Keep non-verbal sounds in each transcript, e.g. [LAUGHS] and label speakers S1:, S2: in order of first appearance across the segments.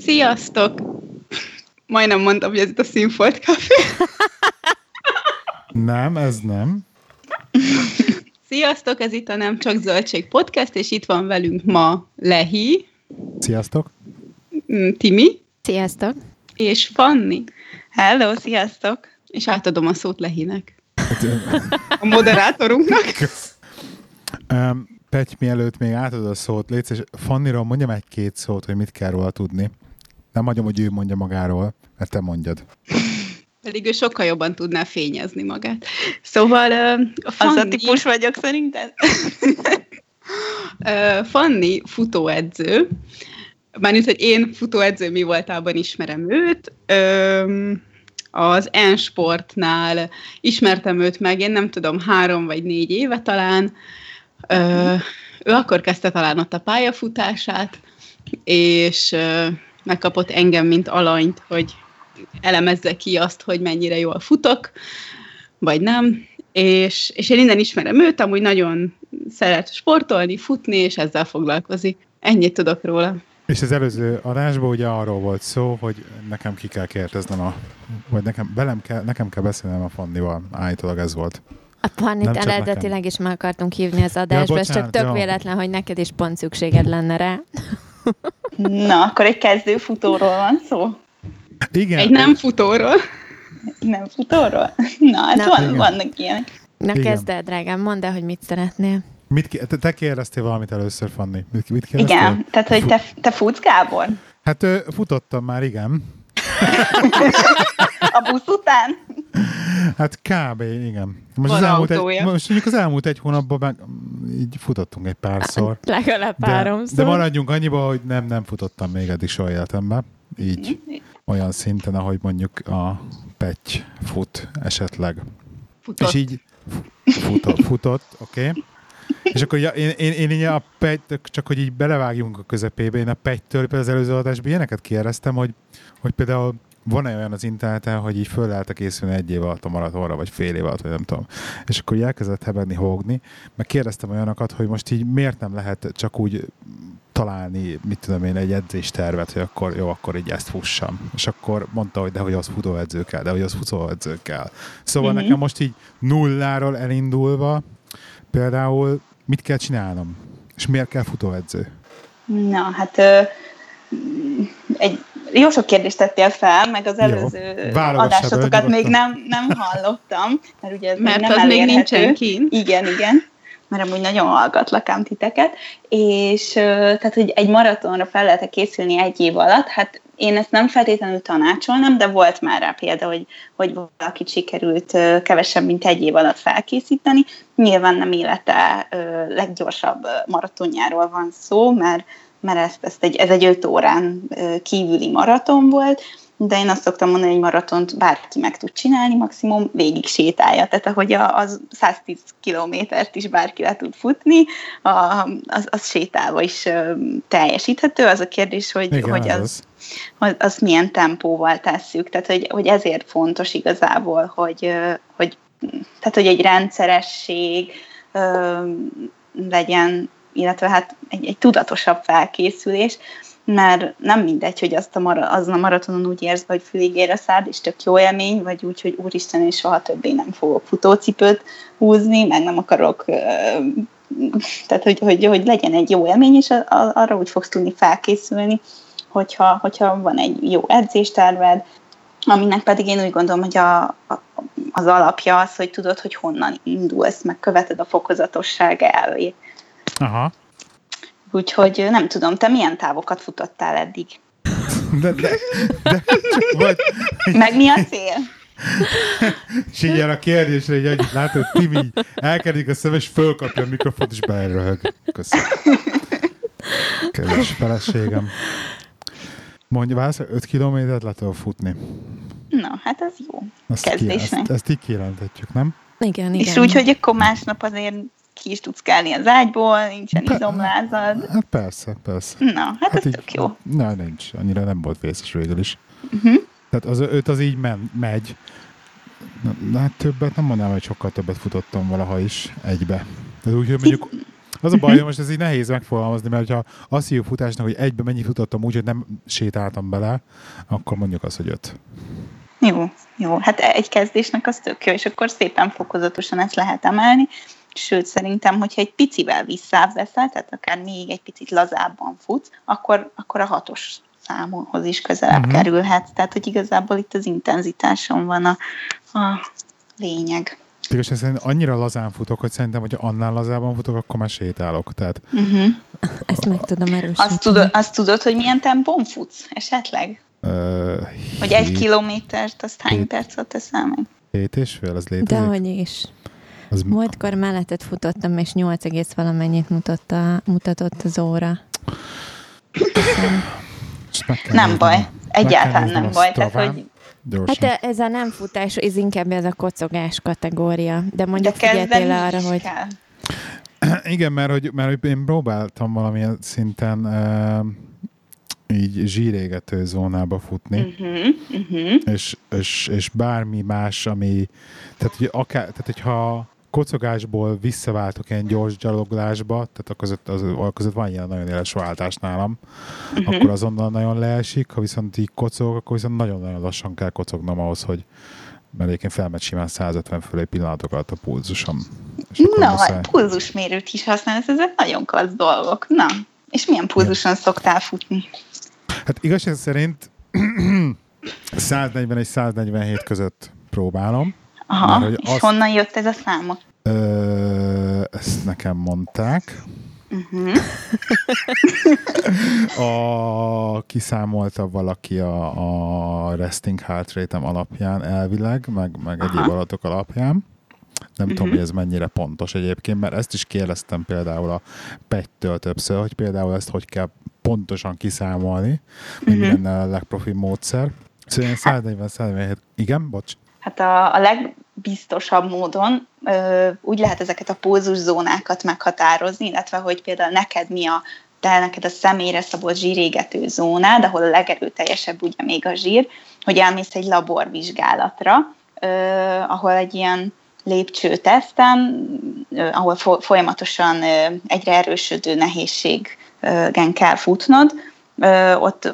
S1: Sziasztok! Majdnem mondtam, hogy ez itt a Színfolt Café. [LAUGHS]
S2: Nem, ez nem.
S1: Sziasztok, ez itt a Nem Csak Zöldség Podcast, és itt van velünk ma Lehi.
S2: Sziasztok.
S1: Mm, Timi.
S3: Sziasztok.
S1: És Fanni.
S4: Hello, sziasztok.
S1: És átadom a szót Lehinek. A moderátorunknak. [LAUGHS]
S2: Um, Pety, mielőtt még átadod a szót, légy és Fanniról mondjam egy-két szót, hogy mit kell róla tudni. Nem hagyom, hogy ő mondja magáról, mert te mondjad.
S1: Pedig ő sokkal jobban tudná fényezni magát. Szóval
S4: uh, Fanni... Az a típus vagyok szerinted? [LAUGHS]
S1: uh, Fanni futóedző, mármint, hogy én futóedző mi voltában ismerem őt. Um, az N-sportnál ismertem őt meg, én nem tudom, három vagy négy éve talán, Ö, ő akkor kezdte talán ott a pályafutását, és ö, megkapott engem, mint alanyt, hogy elemezze ki azt, hogy mennyire jól futok, vagy nem, és, és én innen ismerem őt, amúgy nagyon szeret sportolni, futni, és ezzel foglalkozik. Ennyit tudok róla.
S2: És az előző adásban ugye arról volt szó, hogy nekem ki kell kérdeznem a, vagy nekem, velem kell, nekem kell beszélnem a Fannival. Állítólag ez volt.
S3: A Pannit eredetileg is meg akartunk hívni az adásba, ja, bocsánat, csak tök ja. véletlen, hogy neked is pont szükséged lenne rá.
S4: Na, akkor egy kezdőfutóról van szó?
S2: Igen.
S1: Egy nem futóról.
S4: Nem futóról? Na, hát Na, van, vannak ilyenek.
S3: Na kezd el, drágám, mondd el, hogy mit szeretnél.
S2: Mit, te, te kérdeztél valamit először, Fanni. Mit, mit
S4: kérdeztél? Igen, tehát hogy te, te futsz, Gábor?
S2: Hát futottam már, igen. [LAUGHS]
S4: a busz után?
S2: Hát kb. igen. Most, az elmúlt, egy, most mondjuk az elmúlt egy hónapban meg, így futottunk egy párszor. [LAUGHS]
S3: Legalább.
S2: De, de maradjunk annyiba, hogy nem, nem futottam még eddig soha életemben. Így olyan szinten, ahogy mondjuk a Petty fut esetleg.
S1: Futott.
S2: És így futott, futott oké. Okay. És akkor ja, én, én, én, én a Petty, csak hogy így belevágjunk a közepébe, én a Petty-től az előző adásban ilyeneket kérdeztem, hogy, hogy például van-e olyan az interneten, hogy így föl lehet készülni egy év alatt a maratonra, vagy fél év alatt, vagy nem tudom. És akkor így elkezdett hebegni, hógni, meg kérdeztem olyanokat, hogy most így miért nem lehet csak úgy találni, mit tudom én, egy edzéstervet, hogy akkor jó, akkor így ezt fussam. És akkor mondta, hogy de hogy az futóedző kell, de hogy az futóedző kell. Szóval mm-hmm. nekem most így nulláról elindulva például mit kell csinálnom? És miért kell futóedző?
S4: Na, hát egy jó sok kérdést tettél fel, meg az előző adásotokat még nem, nem hallottam, mert ugye ez
S1: mert
S4: még
S1: nem
S4: az
S1: még nincsen kint.
S4: Igen, igen. Mert amúgy nagyon hallgatlak ám titeket, és tehát, hogy egy maratonra fel lehet készülni egy év alatt, hát én ezt nem feltétlenül tanácsolnám, de volt már rá példa, hogy, hogy valakit sikerült kevesebb, mint egy év alatt felkészíteni. Nyilván nem élete leggyorsabb maratonjáról van szó, mert mert ezt, ezt egy, ez egy öt órán kívüli maraton volt, de én azt szoktam mondani, hogy maratont bárki meg tud csinálni, maximum végig sétálja. Tehát ahogy az 110 kilométert is bárki le tud futni, a, az, az sétálva is teljesíthető. Az a kérdés, hogy, Igen, hogy az, az. az milyen tempóval tesszük. Tehát, hogy, hogy ezért fontos igazából, hogy, hogy, tehát, hogy egy rendszeresség legyen illetve hát egy, egy tudatosabb felkészülés, mert nem mindegy, hogy azt a mara, azon a maratonon úgy érz, hogy fülig szád, és tök jó élmény, vagy úgy, hogy úristen, és soha többé nem fogok futócipőt húzni, meg nem akarok, tehát hogy, hogy, hogy legyen egy jó élmény, és arra úgy fogsz tudni felkészülni, hogyha, hogyha van egy jó edzésterved, aminek pedig én úgy gondolom, hogy a, a, az alapja az, hogy tudod, hogy honnan indulsz, meg követed a fokozatosság elvét.
S2: Aha.
S4: Úgyhogy nem tudom, te milyen távokat futottál eddig?
S2: De, de, de
S4: vagy... Meg mi a cél?
S2: és így a kérdésre, hogy annyit látod, Timi elkerik a szem, és fölkapja a mikrofont, és beleröhög. Köszönöm. Kedves feleségem. Mondja, válsz, 5 kilométert le tudok futni.
S4: Na, hát ez jó. Ezt kezdésnek.
S2: Ki, ezt, ezt így kijelentetjük, nem?
S3: Igen, igen.
S4: És úgy, hogy akkor másnap azért ki is tudsz kelni az ágyból, nincsen Pe- izomlázad.
S2: Hát persze, persze.
S4: Na, hát, hát ez így, tök jó.
S2: Na, nincs, annyira nem volt vészes végül is. Uh-huh. Tehát az, őt az így men, megy. Na, hát többet nem mondanám, hogy sokkal többet futottam valaha is egybe. Tehát úgy, hogy mondjuk Az a baj, hogy most ez így nehéz megfogalmazni, mert ha azt hívjuk futásnak, hogy egybe mennyi futottam úgy, hogy nem sétáltam bele, akkor mondjuk azt, hogy öt.
S4: Jó, jó. Hát egy kezdésnek az tök jó, és akkor szépen fokozatosan ezt lehet emelni. Sőt, szerintem, hogyha egy picivel visszább veszel, tehát akár még egy picit lazábban futsz, akkor, akkor a hatos számhoz is közelebb uh-huh. kerülhet. Tehát, hogy igazából itt az intenzitáson van a, a lényeg.
S2: Igaz, szerint annyira lazán futok, hogy szerintem, hogy annál lazában futok, akkor már sétálok. Tehát...
S3: Uh-huh. Ezt meg tudom erősíteni.
S4: Azt tudod, azt tudod, hogy milyen tempón futsz esetleg? Uh, hogy egy kilométert, azt hány percet teszel meg?
S2: Hét és fél, az létezik?
S3: Dehogy is. Az... Múltkor mellettet futottam, és 8 egész valamennyit mutatta, mutatott az óra.
S4: Nem baj. Egyáltalán nem baj. Tehát, hogy
S3: Gyorsan. Hát ez a nem futás, ez inkább ez a kocogás kategória. De mondjuk De figyeltél arra, hogy... Kell. [CLEARS THROAT]
S2: Igen, mert hogy, mert hogy én próbáltam valamilyen szinten uh, így zsírégető zónába futni, uh-huh, uh-huh. És, és, és bármi más, ami, tehát, hogy akár, tehát hogyha kocogásból visszaváltok ilyen gyors gyaloglásba, tehát a között, az, a között van ilyen nagyon éles váltás nálam, uh-huh. akkor azonnal nagyon leesik, ha viszont így kocog, akkor viszont nagyon-nagyon lassan kell kocognom ahhoz, hogy mert egyébként felmegy simán 150 fölé pillanatok alatt a pulzusom.
S4: Na, muszáj... pulzusmérőt is használsz, ezek nagyon klassz dolgok. Na, és milyen pulzuson ja. szoktál futni?
S2: Hát igazság szerint [CLEARS THROAT] 141 147 között próbálom.
S4: Aha, mert, és azt, honnan jött ez a számot?
S2: Ö, ezt nekem mondták. Uh-huh. a, kiszámolta valaki a, a resting heart rate alapján elvileg, meg, meg egyéb adatok alapján. Nem uh-huh. tudom, hogy ez mennyire pontos egyébként, mert ezt is kérdeztem például a Pettől többször, hogy például ezt hogy kell pontosan kiszámolni, hogy uh-huh. mi lenne a legprofi módszer. Szóval 140-147, igen, bocs.
S4: Hát a, a legbiztosabb módon úgy lehet ezeket a pózuszónákat meghatározni, illetve hogy például neked mi a te neked a személyre szabott zsírégető zónád, ahol a legerőteljesebb ugye még a zsír, hogy elmész egy laborvizsgálatra, ö, ahol egy ilyen lépcsőteszten, ö, ahol fo- folyamatosan ö, egyre erősödő nehézségen kell futnod, ö, ott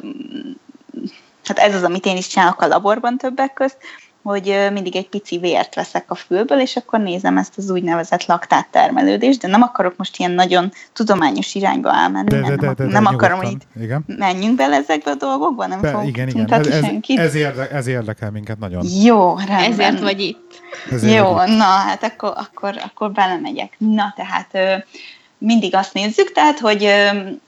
S4: hát ez az, amit én is csinálok a laborban többek közt, hogy mindig egy pici vért veszek a fülből, és akkor nézem ezt az úgynevezett laktáttermelődést, de nem akarok most ilyen nagyon tudományos irányba elmenni, de, de, de, de, de, nem akarom, hogy igen. menjünk bele ezekbe a dolgokba, nem
S2: be, igen, igen. Ez, ez, ez, érde, ez érdekel minket nagyon.
S4: Jó, rendben.
S1: Ezért vagy itt.
S4: Ezért Jó, vagy itt. na hát akkor, akkor, akkor belemegyek. Na tehát mindig azt nézzük, tehát, hogy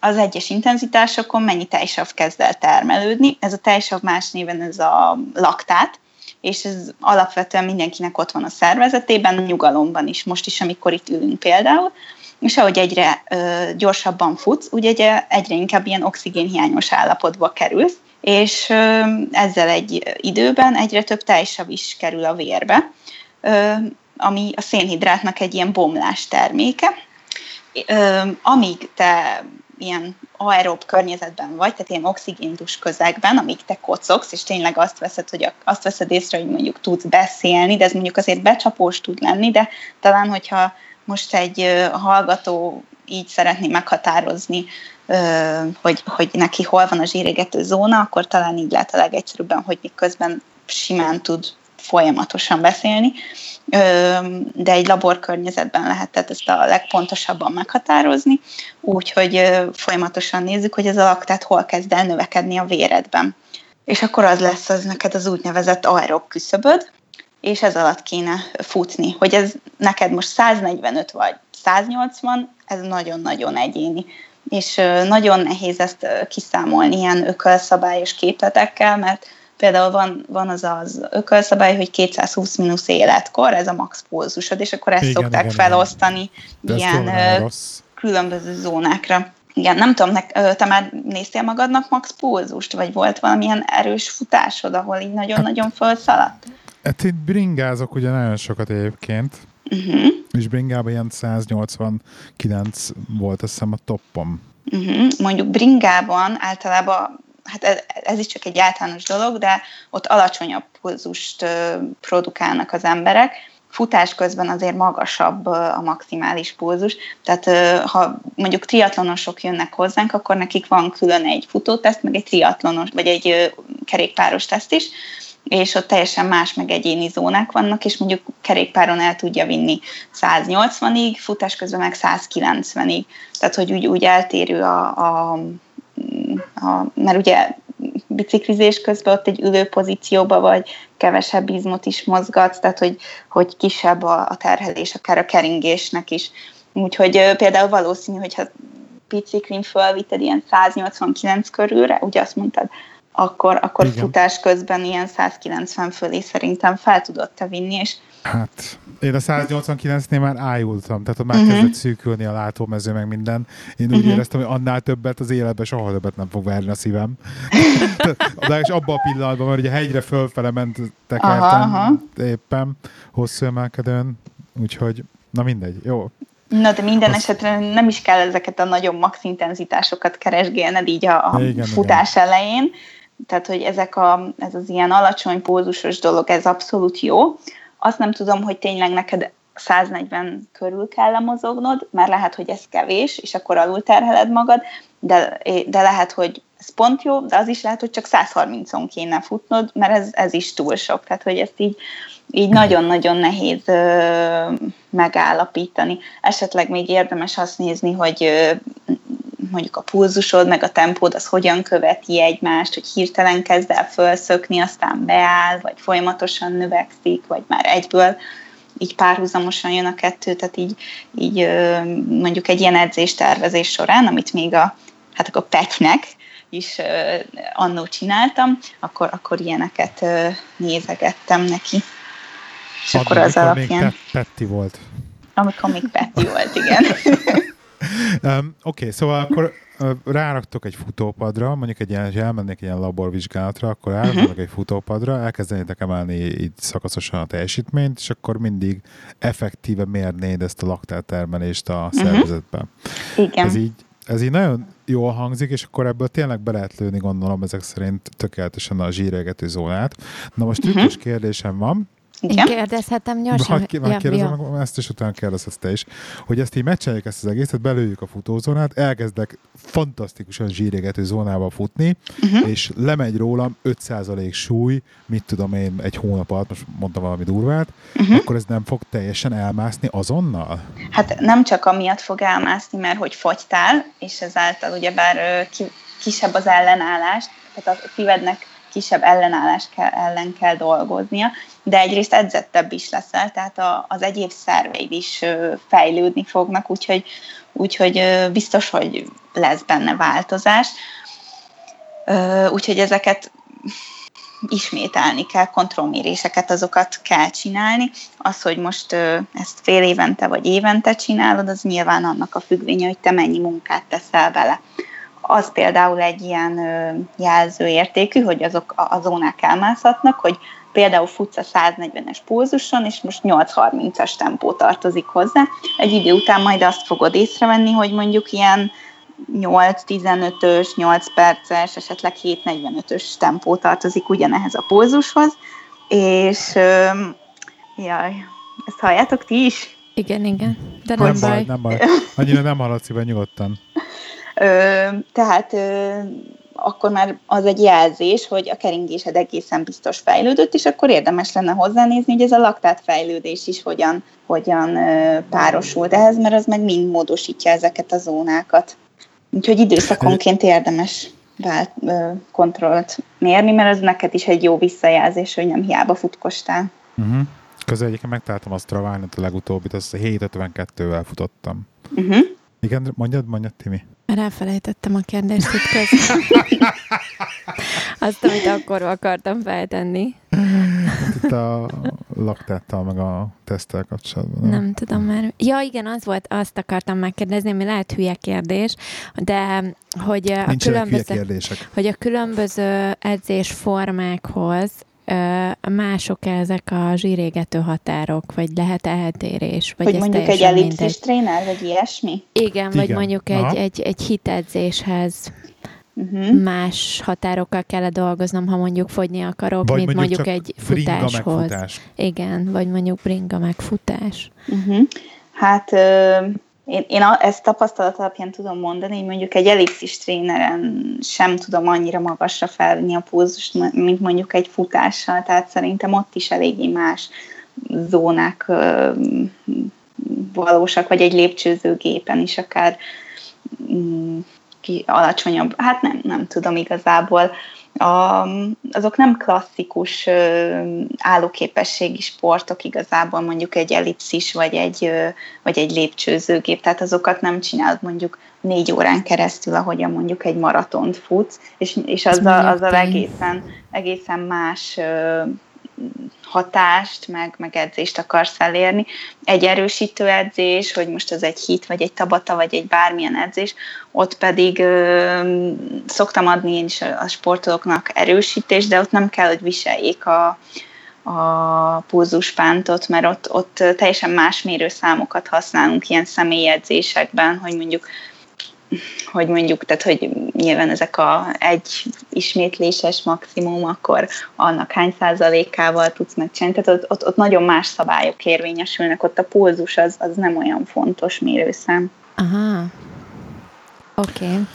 S4: az egyes intenzitásokon mennyi tejsav kezd el termelődni. Ez a tejsav más néven ez a laktát, és ez alapvetően mindenkinek ott van a szervezetében, nyugalomban is, most is, amikor itt ülünk például, és ahogy egyre ö, gyorsabban futsz, ugye egyre, inkább ilyen oxigénhiányos állapotba kerülsz, és ö, ezzel egy időben egyre több tejsav is kerül a vérbe, ö, ami a szénhidrátnak egy ilyen bomlás terméke. Ö, amíg te ilyen aerób környezetben vagy, tehát ilyen oxigéntus közegben, amíg te kocogsz, és tényleg azt veszed, hogy azt veszed észre, hogy mondjuk tudsz beszélni, de ez mondjuk azért becsapós tud lenni, de talán, hogyha most egy hallgató így szeretné meghatározni, hogy, hogy neki hol van a zsírégető zóna, akkor talán így lehet a legegyszerűbben, hogy miközben simán tud folyamatosan beszélni, de egy laborkörnyezetben lehetett ezt a legpontosabban meghatározni, úgyhogy folyamatosan nézzük, hogy ez a laktát hol kezd el növekedni a véredben. És akkor az lesz az neked az úgynevezett aerob küszöböd, és ez alatt kéne futni. Hogy ez neked most 145 vagy 180, ez nagyon-nagyon egyéni. És nagyon nehéz ezt kiszámolni ilyen ökölszabályos képletekkel, mert Például van, van az az ökölszabály, hogy 220 mínusz életkor, ez a max pulzusod, és akkor ezt igen, szokták igen, felosztani igen. ilyen különböző zónákra. Igen, nem tudom, te már néztél magadnak max pulzust, vagy volt valamilyen erős futásod, ahol így nagyon-nagyon felszaladt?
S2: Hát itt bringázok ugye nagyon sokat egyébként, uh-huh. és bringában ilyen 189 volt azt hiszem a toppom.
S4: Uh-huh. Mondjuk bringában általában hát ez, is csak egy általános dolog, de ott alacsonyabb pulzust produkálnak az emberek, futás közben azért magasabb a maximális pulzus. Tehát ha mondjuk triatlonosok jönnek hozzánk, akkor nekik van külön egy futóteszt, meg egy triatlonos, vagy egy kerékpáros teszt is, és ott teljesen más meg egyéni zónák vannak, és mondjuk kerékpáron el tudja vinni 180-ig, futás közben meg 190-ig. Tehát, hogy úgy, úgy eltérő a, a, a mert ugye biciklizés közben ott egy ülő pozícióba vagy, kevesebb izmot is mozgatsz, tehát hogy, hogy kisebb a, a terhelés, akár a keringésnek is. Úgyhogy például valószínű, hogyha biciklin fölvitted ilyen 189 körülre, ugye azt mondtad, akkor, akkor futás közben ilyen 190 fölé szerintem fel tudod te vinni, és
S2: Hát, én a 189-nél már ájultam, tehát ott már uh-huh. kezdett szűkülni a látómező, meg minden. Én úgy uh-huh. éreztem, hogy annál többet az életben soha többet nem fog verni a szívem. De és abban a pillanatban, mert ugye hegyre fölfele ment tekertem éppen hosszú emelkedőn, úgyhogy na mindegy, jó.
S4: Na, de minden Azt... esetre nem is kell ezeket a nagyon max intenzitásokat keresgélned így a, a igen, futás igen. elején, tehát, hogy ezek a, ez az ilyen alacsony pózusos dolog, ez abszolút jó. Azt nem tudom, hogy tényleg neked 140 körül kell lemozognod, mert lehet, hogy ez kevés, és akkor alul terheled magad, de, de lehet, hogy ez pont jó, de az is lehet, hogy csak 130-on kéne futnod, mert ez, ez is túl sok. Tehát, hogy ezt így, így nagyon-nagyon nehéz ö, megállapítani. Esetleg még érdemes azt nézni, hogy ö, mondjuk a pulzusod, meg a tempód, az hogyan követi egymást, hogy hirtelen kezd el fölszökni, aztán beáll, vagy folyamatosan növekszik, vagy már egyből így párhuzamosan jön a kettő, tehát így, így mondjuk egy ilyen edzéstervezés során, amit még a, hát akkor Petnek is annó csináltam, akkor, akkor ilyeneket nézegettem neki.
S2: És Addig, akkor az alapján... Még Petti volt.
S4: Amikor még Petti volt, igen. [LAUGHS]
S2: um, Oké, okay, szóval akkor ráraktok egy futópadra, mondjuk egy ilyen, elmennék egy ilyen laborvizsgálatra, akkor ráraktok uh-huh. egy futópadra, elkezdenétek emelni így szakaszosan a teljesítményt, és akkor mindig effektíve mérnéd ezt a laktártermelést a uh-huh. szervezetben.
S4: Igen.
S2: Ez így, ez így nagyon jól hangzik, és akkor ebből tényleg be lehet lőni, gondolom, ezek szerint tökéletesen a zsíregető zónát. Na most trükkös uh-huh. kérdésem van,
S3: igen? Kérdezhetem gyorsan?
S2: Ha, ha ja, kérdezem, ja. ezt is utána kérdezhetsz te is, hogy ezt így megcsináljuk ezt az egészet, belőjük a futózónát, elkezdek fantasztikusan zsírégető zónába futni, uh-huh. és lemegy rólam 5% súly, mit tudom én, egy hónap alatt, most mondtam valami durvát, uh-huh. akkor ez nem fog teljesen elmászni azonnal?
S4: Hát nem csak amiatt fog elmászni, mert hogy fogytál, és ezáltal ugyebár kisebb az ellenállás, tehát a szívednek kisebb ellenállás kell, ellen kell dolgoznia, de egyrészt edzettebb is leszel, tehát a, az egyéb szerveid is fejlődni fognak, úgyhogy, úgyhogy biztos, hogy lesz benne változás. Úgyhogy ezeket ismételni kell, kontrollméréseket, azokat kell csinálni. Az, hogy most ezt fél évente vagy évente csinálod, az nyilván annak a függvénye, hogy te mennyi munkát teszel bele az például egy ilyen jelzőértékű, hogy azok a zónák elmászhatnak, hogy például futsz a 140-es pulzuson, és most 8-30-as tempó tartozik hozzá. Egy idő után majd azt fogod észrevenni, hogy mondjuk ilyen 8-15-ös, 8 perces, esetleg 7-45-ös tempó tartozik ugyanehhez a pulzushoz, és jaj, ezt halljátok ti is?
S3: Igen, igen, de nem, nem baj.
S2: Nem baj, annyira nem haladsz nyugodtan.
S4: Tehát akkor már az egy jelzés, hogy a keringésed egészen biztos fejlődött, és akkor érdemes lenne hozzánézni, hogy ez a laktát fejlődés is hogyan, hogyan párosult ehhez, mert az meg mind módosítja ezeket a zónákat. Úgyhogy időszakonként érdemes vált, kontrollt mérni, mert az neked is egy jó visszajelzés, hogy nem hiába futkostál.
S2: Uh-huh. Közben egyébként megtaláltam azt a a legutóbbit, azt 7.52-vel futottam.
S4: Uh-huh.
S2: Igen, mondjad, mondjad, Timi.
S3: Már elfelejtettem a kérdést itt közben. Azt, amit akkor akartam feltenni.
S2: Itt a laktáttal, meg a tesztel kapcsolatban.
S3: Nem? nem tudom már. Ja, igen, az volt, azt akartam megkérdezni, ami lehet hülye kérdés, de hogy a, különböző, hogy a különböző edzésformákhoz mások ezek a zsírégető határok, vagy lehet eltérés? Vagy
S4: hogy mondjuk egy ellipszis tréner, vagy ilyesmi?
S3: Igen, Igen. vagy mondjuk egy, egy, egy hitedzéshez uh-huh. más határokkal kell dolgoznom, ha mondjuk fogyni akarok, vagy mint mondjuk, mondjuk egy futáshoz. Megfutás. Igen, vagy mondjuk bringa megfutás.
S4: Uh-huh. Hát én, én ezt tapasztalat alapján tudom mondani, hogy mondjuk egy ellipszis tréneren sem tudom annyira magasra felvenni a pulzust, mint mondjuk egy futással, tehát szerintem ott is eléggé más zónák valósak, vagy egy lépcsőzőgépen is akár mm, ki alacsonyabb, hát nem, nem tudom igazából. A, azok nem klasszikus állóképességi sportok igazából, mondjuk egy ellipszis vagy egy, vagy egy lépcsőzőgép, tehát azokat nem csinálod mondjuk négy órán keresztül, ahogyan mondjuk egy maratont futsz, és, és azzal, azzal egészen, egészen más hatást, meg, meg edzést akarsz elérni. Egy erősítő edzés, hogy most az egy hit, vagy egy tabata, vagy egy bármilyen edzés, ott pedig ö, szoktam adni én is a, sportolóknak erősítést, de ott nem kell, hogy viseljék a, a pulzuspántot, mert ott, ott teljesen más mérőszámokat használunk ilyen személyedzésekben, hogy mondjuk hogy mondjuk, tehát hogy nyilván ezek a egy ismétléses maximum, akkor annak hány százalékával tudsz megcsinálni. Tehát ott, ott, ott nagyon más szabályok érvényesülnek, ott a pulzus az, az nem olyan fontos mérőszám.
S3: Aha. Oké. Okay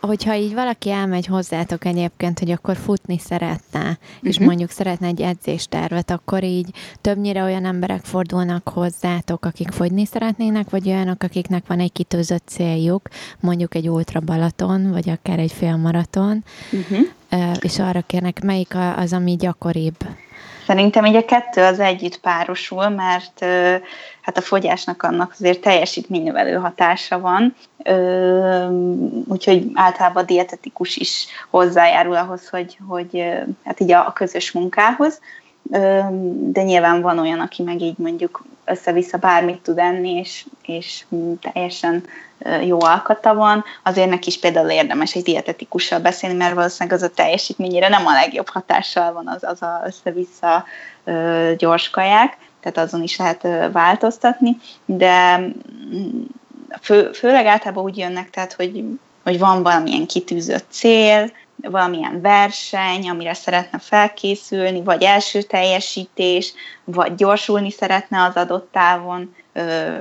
S3: hogyha így valaki elmegy hozzátok egyébként, hogy akkor futni szeretne, uh-huh. és mhm. mondjuk szeretne egy edzéstervet, akkor így többnyire olyan emberek fordulnak hozzátok, akik fogyni szeretnének, vagy olyanok, akiknek van egy kitűzött céljuk, mondjuk egy ultra Balaton, vagy akár egy félmaraton, uh-huh. és arra kérnek, melyik az, ami gyakoribb?
S4: Szerintem így a kettő az együtt párosul, mert hát a fogyásnak annak azért teljesítménynövelő hatása van, úgyhogy általában a dietetikus is hozzájárul ahhoz, hogy, hogy hát így a közös munkához, de nyilván van olyan, aki meg így mondjuk össze-vissza bármit tud enni, és, és teljesen jó alkata van, azért neki is például érdemes egy dietetikussal beszélni, mert valószínűleg az a teljesítményére nem a legjobb hatással van az, az a össze-vissza gyors kaják, tehát azon is lehet változtatni, de mm, fő, főleg általában úgy jönnek, tehát hogy, hogy van valamilyen kitűzött cél, valamilyen verseny, amire szeretne felkészülni, vagy első teljesítés, vagy gyorsulni szeretne az adott távon,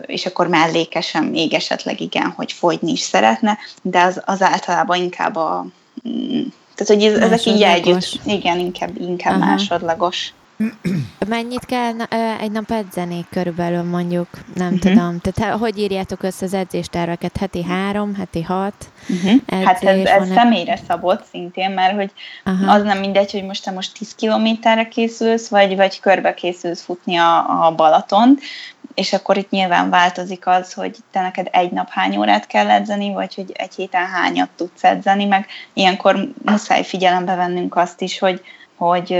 S4: és akkor mellékesen még esetleg igen, hogy fogyni is szeretne, de az, az általában inkább a... Mm, tehát, hogy ez, ezek így együtt, igen, inkább, inkább Aha. másodlagos.
S3: Mennyit kell egy nap edzeni körülbelül mondjuk, nem uh-huh. tudom. Tehát hogy írjátok össze az edzésterveket? Heti három, heti hat?
S4: Uh-huh. hát ez, ez személyre szabott szintén, mert hogy Aha. az nem mindegy, hogy most te most 10 kilométerre készülsz, vagy, vagy körbe készülsz futni a, a Balatont, és akkor itt nyilván változik az, hogy te neked egy nap hány órát kell edzeni, vagy hogy egy héten hányat tudsz edzeni, meg ilyenkor muszáj figyelembe vennünk azt is, hogy, hogy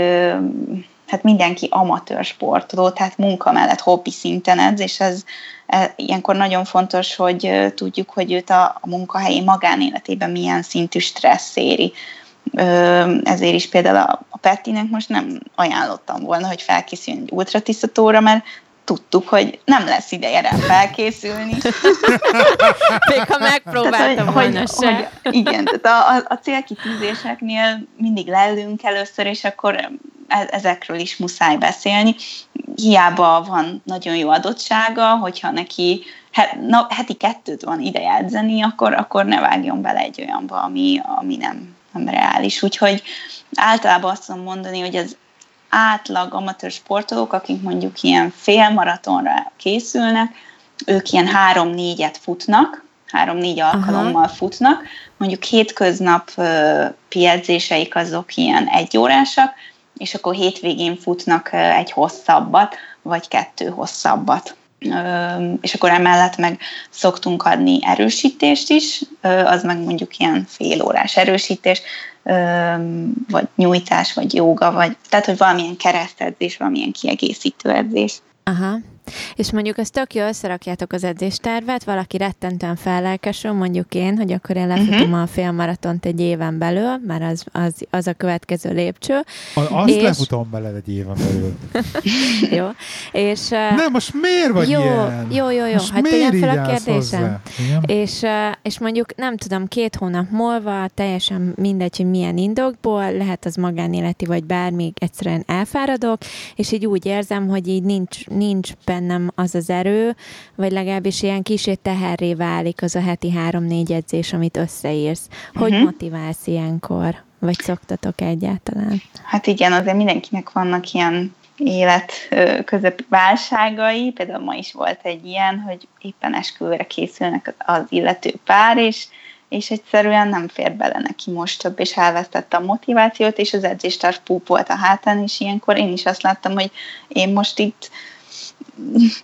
S4: hát mindenki amatőr sportoló, tehát munka mellett hobbi szinten edz, és ez e, ilyenkor nagyon fontos, hogy tudjuk, hogy őt a, a munkahelyi magánéletében milyen szintű stressz éri. Ezért is például a, a Pettinek most nem ajánlottam volna, hogy felkészüljön egy ultratisztatóra, mert tudtuk, hogy nem lesz ideje rá felkészülni. [LAUGHS]
S3: Még ha megpróbáltam tehát, volna hogy, se.
S4: Hogy, igen, tehát a, a célkitűzéseknél mindig lellünk először, és akkor ezekről is muszáj beszélni. Hiába van nagyon jó adottsága, hogyha neki heti kettőt van ideje edzeni, akkor, akkor ne vágjon bele egy olyanba, ami, ami nem, nem reális. Úgyhogy általában azt tudom mondani, hogy az átlag amatőr sportolók, akik mondjuk ilyen félmaratonra készülnek, ők ilyen három-négyet futnak, három-négy alkalommal Aha. futnak, mondjuk hétköznap piedzéseik azok ilyen egyórásak, és akkor hétvégén futnak egy hosszabbat, vagy kettő hosszabbat. És akkor emellett meg szoktunk adni erősítést is, az meg mondjuk ilyen fél órás erősítés, vagy nyújtás, vagy jóga, vagy tehát, hogy valamilyen keresztedzés, valamilyen kiegészítő edzés.
S3: Aha. És mondjuk azt tök jó, összerakjátok az edzéstervet, valaki rettentően fellelkesül, mondjuk én, hogy akkor én lefutom uh-huh. a félmaratont egy éven belül, mert az, az, az a következő lépcső.
S2: A, azt és... lefutom beled egy éven belül. [LAUGHS]
S3: jó. És,
S2: Nem, most miért vagy
S3: jó,
S2: ilyen?
S3: Jó, jó, jó. Most hát tegyem fel a kérdésem. És, és mondjuk nem tudom, két hónap múlva teljesen mindegy, hogy milyen indokból, lehet az magánéleti vagy bármi, egyszerűen elfáradok, és így úgy érzem, hogy így nincs, nincs bennem az az erő, vagy legalábbis ilyen kicsit teherré válik az a heti három-négy edzés, amit összeírsz. Hogy uh-huh. motiválsz ilyenkor? Vagy szoktatok egyáltalán?
S4: Hát igen, azért mindenkinek vannak ilyen élet közepi válságai, például ma is volt egy ilyen, hogy éppen esküvőre készülnek az illető pár, és, és egyszerűen nem fér bele neki most több, és elvesztette a motivációt, és az edzéstár púp volt a hátán, és ilyenkor én is azt láttam, hogy én most itt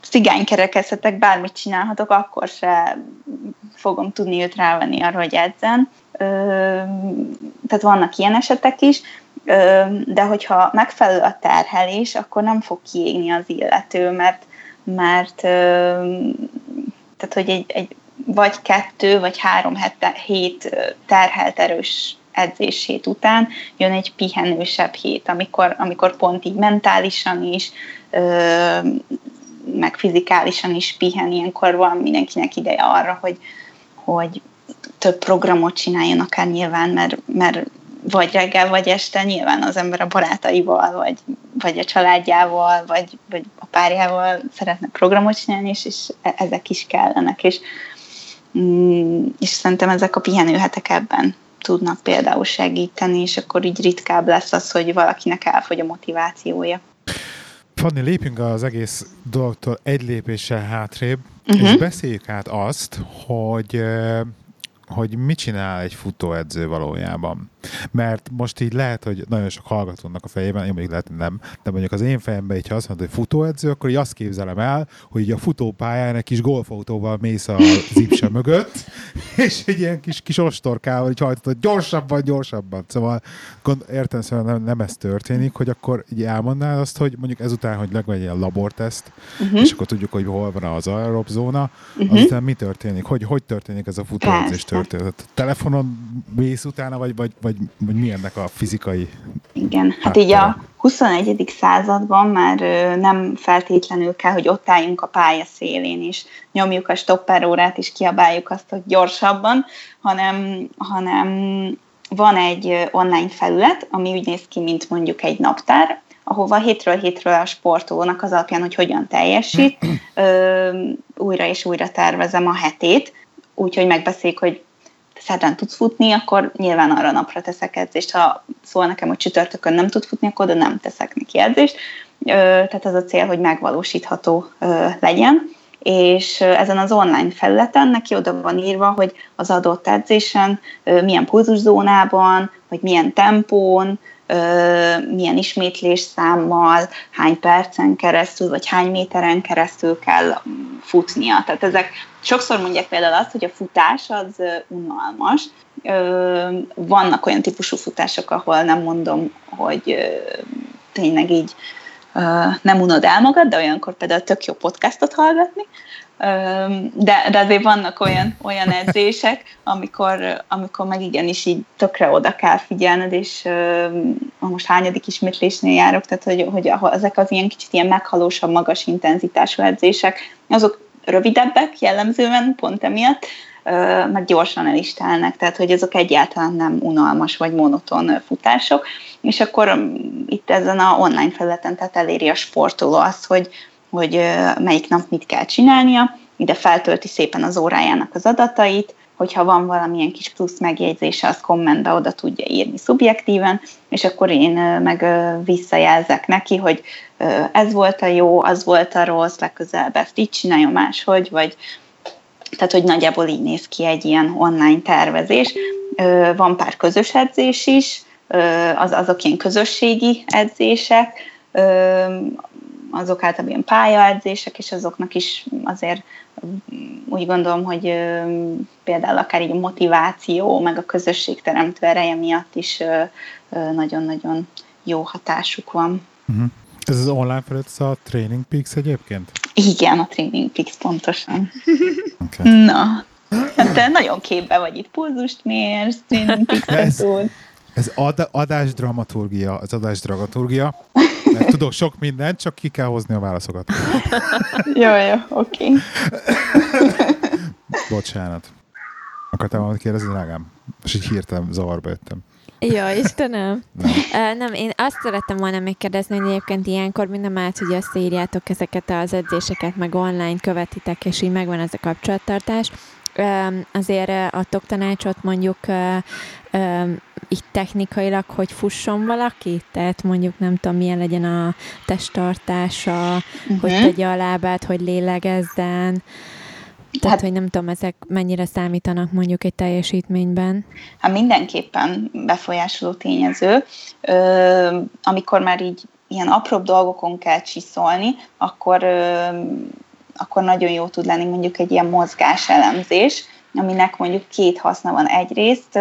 S4: cigánykerekezhetek, bármit csinálhatok, akkor se fogom tudni őt rávenni arra, hogy edzen. Tehát vannak ilyen esetek is, de hogyha megfelelő a terhelés, akkor nem fog kiégni az illető, mert, mert tehát, hogy egy, egy vagy kettő, vagy három hete, hét terhelt erős edzését után jön egy pihenősebb hét, amikor, amikor pont így mentálisan is, meg fizikálisan is pihen, ilyenkor van mindenkinek ideje arra, hogy, hogy több programot csináljon akár nyilván, mert, mert vagy reggel, vagy este nyilván az ember a barátaival, vagy, vagy a családjával, vagy, vagy a párjával szeretne programot csinálni, és, és e, ezek is kellenek, és, mm, és szerintem ezek a pihenőhetek ebben tudnak például segíteni, és akkor így ritkább lesz az, hogy valakinek elfogy a motivációja.
S2: Fanni, lépjünk az egész dologtól egy lépéssel hátrébb, uh-huh. és beszéljük át azt, hogy hogy mit csinál egy futóedző valójában. Mert most így lehet, hogy nagyon sok hallgatónak a fejében, én mondjuk lehet, nem, de mondjuk az én fejemben, hogyha azt mondod, hogy futóedző, akkor így azt képzelem el, hogy így a futópályán egy kis golfautóval mész a zipse mögött, [LAUGHS] és egy ilyen kis, kis ostorkával így hajtod, gyorsabban, gyorsabban. Szóval értem, szóval nem, nem ez történik, hogy akkor így elmondnál azt, hogy mondjuk ezután, hogy legyen egy ilyen laborteszt, uh-huh. és akkor tudjuk, hogy hol van az aerob zóna, uh-huh. azután mi történik? Hogy, hogy történik ez a futóedzés történet? Telefonon mész utána, vagy, vagy, vagy, vagy mi ennek a fizikai
S4: Igen, hát háttere? így a 21. században már nem feltétlenül kell, hogy ott álljunk a pálya szélén, és nyomjuk a stopperórát, és kiabáljuk azt, hogy gyorsabban, hanem, hanem van egy online felület, ami úgy néz ki, mint mondjuk egy naptár, ahova hétről hétről a sportolónak az alapján, hogy hogyan teljesít, [CLEARS THROAT] ö, újra és újra tervezem a hetét, úgyhogy megbeszéljük, hogy szerdán tudsz futni, akkor nyilván arra napra teszek edzést. Ha szól nekem, hogy csütörtökön nem tud futni, akkor oda nem teszek neki edzést. Tehát az a cél, hogy megvalósítható legyen és ezen az online felületen neki oda van írva, hogy az adott edzésen milyen pulzuszónában, vagy milyen tempón, milyen ismétlés számmal, hány percen keresztül, vagy hány méteren keresztül kell futnia. Tehát ezek sokszor mondják például azt, hogy a futás az unalmas. Vannak olyan típusú futások, ahol nem mondom, hogy tényleg így nem unod el magad, de olyankor például tök jó podcastot hallgatni, de, de azért vannak olyan, olyan edzések, amikor, amikor meg igenis így tökre oda kell figyelned, és most hányadik ismétlésnél járok, tehát hogy, hogy ezek az ilyen kicsit ilyen meghalósabb, magas intenzitású edzések, azok rövidebbek jellemzően pont emiatt, meg gyorsan el is telnek, tehát hogy azok egyáltalán nem unalmas vagy monoton futások, és akkor itt ezen a online felületen tehát eléri a sportoló azt, hogy, hogy melyik nap mit kell csinálnia, ide feltölti szépen az órájának az adatait, hogyha van valamilyen kis plusz megjegyzése, azt kommentbe oda tudja írni szubjektíven, és akkor én meg visszajelzek neki, hogy ez volt a jó, az volt a rossz, legközelebb ezt így csináljon máshogy, vagy tehát, hogy nagyjából így néz ki egy ilyen online tervezés. Van pár közös edzés is, az, azok ilyen közösségi edzések, azok általában ilyen pályaedzések, és azoknak is azért úgy gondolom, hogy például akár így a motiváció, meg a közösségteremtő ereje miatt is nagyon-nagyon jó hatásuk van.
S2: Uh-huh. Ez az online felület a Training Peaks egyébként?
S4: Igen, a Training Peaks pontosan. Okay. Na, hát te nagyon képbe vagy itt, pulzust mérsz, Training Peaks
S2: ez ad, adás dramaturgia, az adás dramaturgia. Mert tudok sok mindent, csak ki kell hozni a válaszokat.
S4: jó, jó, oké. [LAUGHS]
S2: Bocsánat. Akartál valamit kérdezni, drágám? És így hirtelen zavarba jöttem.
S3: Jó, Istenem. [LAUGHS] Nem. Uh, nem, én azt szerettem volna megkérdezni, hogy egyébként ilyenkor minden át, hogy összeírjátok ezeket az edzéseket, meg online követitek, és így megvan ez a kapcsolattartás. Azért adtok tanácsot mondjuk így technikailag, hogy fusson valaki? Tehát mondjuk nem tudom, milyen legyen a testtartása, uh-huh. hogy tegye a lábát, hogy lélegezzen. Tehát, hát, hogy nem tudom, ezek mennyire számítanak mondjuk egy teljesítményben?
S4: Hát mindenképpen befolyásoló tényező. Ö, amikor már így ilyen apróbb dolgokon kell csiszolni, akkor, ö, akkor nagyon jó tud lenni mondjuk egy ilyen mozgás elemzés, aminek mondjuk két haszna van. Egyrészt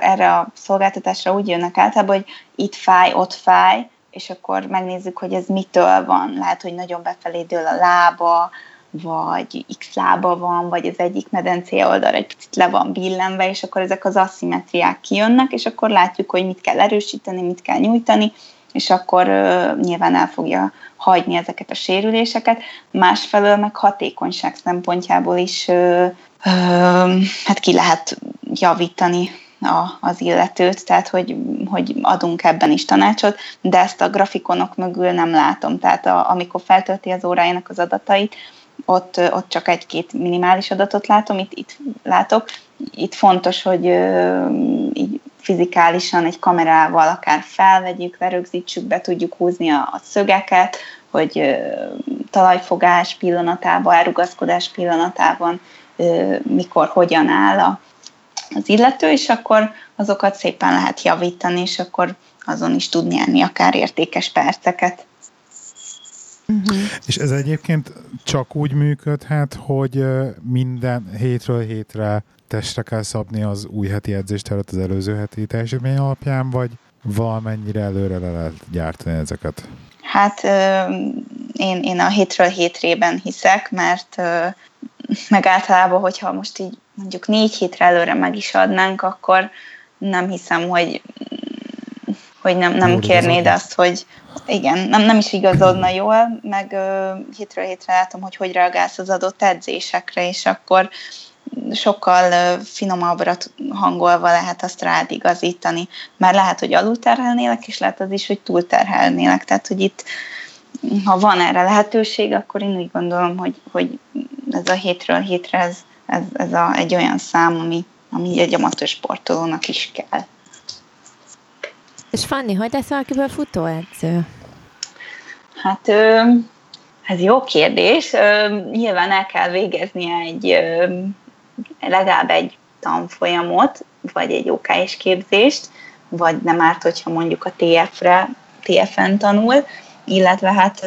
S4: erre a szolgáltatásra úgy jönnek általában, hogy itt fáj, ott fáj, és akkor megnézzük, hogy ez mitől van. Lehet, hogy nagyon befelé dől a lába, vagy X lába van, vagy az egyik medencé oldal egy picit le van billenve, és akkor ezek az aszimetriák kijönnek, és akkor látjuk, hogy mit kell erősíteni, mit kell nyújtani, és akkor uh, nyilván el fogja hagyni ezeket a sérüléseket. Másfelől meg hatékonyság szempontjából is uh, uh, hát ki lehet javítani a, az illetőt, tehát hogy, hogy adunk ebben is tanácsot, de ezt a grafikonok mögül nem látom. Tehát a, amikor feltölti az órájának az adatait, ott, ott csak egy-két minimális adatot látom, itt, itt látok. Itt fontos, hogy így fizikálisan egy kamerával akár felvegyük, lerögzítsük, be tudjuk húzni a, a szögeket, hogy talajfogás pillanatában, elrugaszkodás pillanatában mikor, hogyan áll a, az illető, és akkor azokat szépen lehet javítani, és akkor azon is tud nyerni akár értékes perceket.
S2: Uh-huh. És ez egyébként csak úgy működhet, hogy minden hétről hétre testre kell szabni az új heti edzést előtt az előző heti teljesítmény alapján, vagy valamennyire előre le lehet gyártani ezeket?
S4: Hát én, én a hétről hétrében hiszek, mert meg általában, hogyha most így mondjuk négy hétre előre meg is adnánk, akkor nem hiszem, hogy hogy nem, nem kérnéd azt, hogy igen, nem, nem is igazodna jól, meg uh, hétről hétre látom, hogy hogy reagálsz az adott edzésekre, és akkor sokkal uh, finomabbra hangolva lehet azt rád igazítani. Már lehet, hogy alulterhelnélek, és lehet az is, hogy túlterhelnélek. Tehát, hogy itt ha van erre lehetőség, akkor én úgy gondolom, hogy, hogy ez a hétről hétre ez, ez, ez a, egy olyan szám, ami, ami egy amatőr sportolónak is kell.
S3: És Fanni, hogy lesz valakiből futóedző?
S4: Hát ez jó kérdés. Nyilván el kell végeznie egy legalább egy tanfolyamot, vagy egy OKS képzést, vagy nem árt, hogyha mondjuk a TF-re, TF-en tanul, illetve hát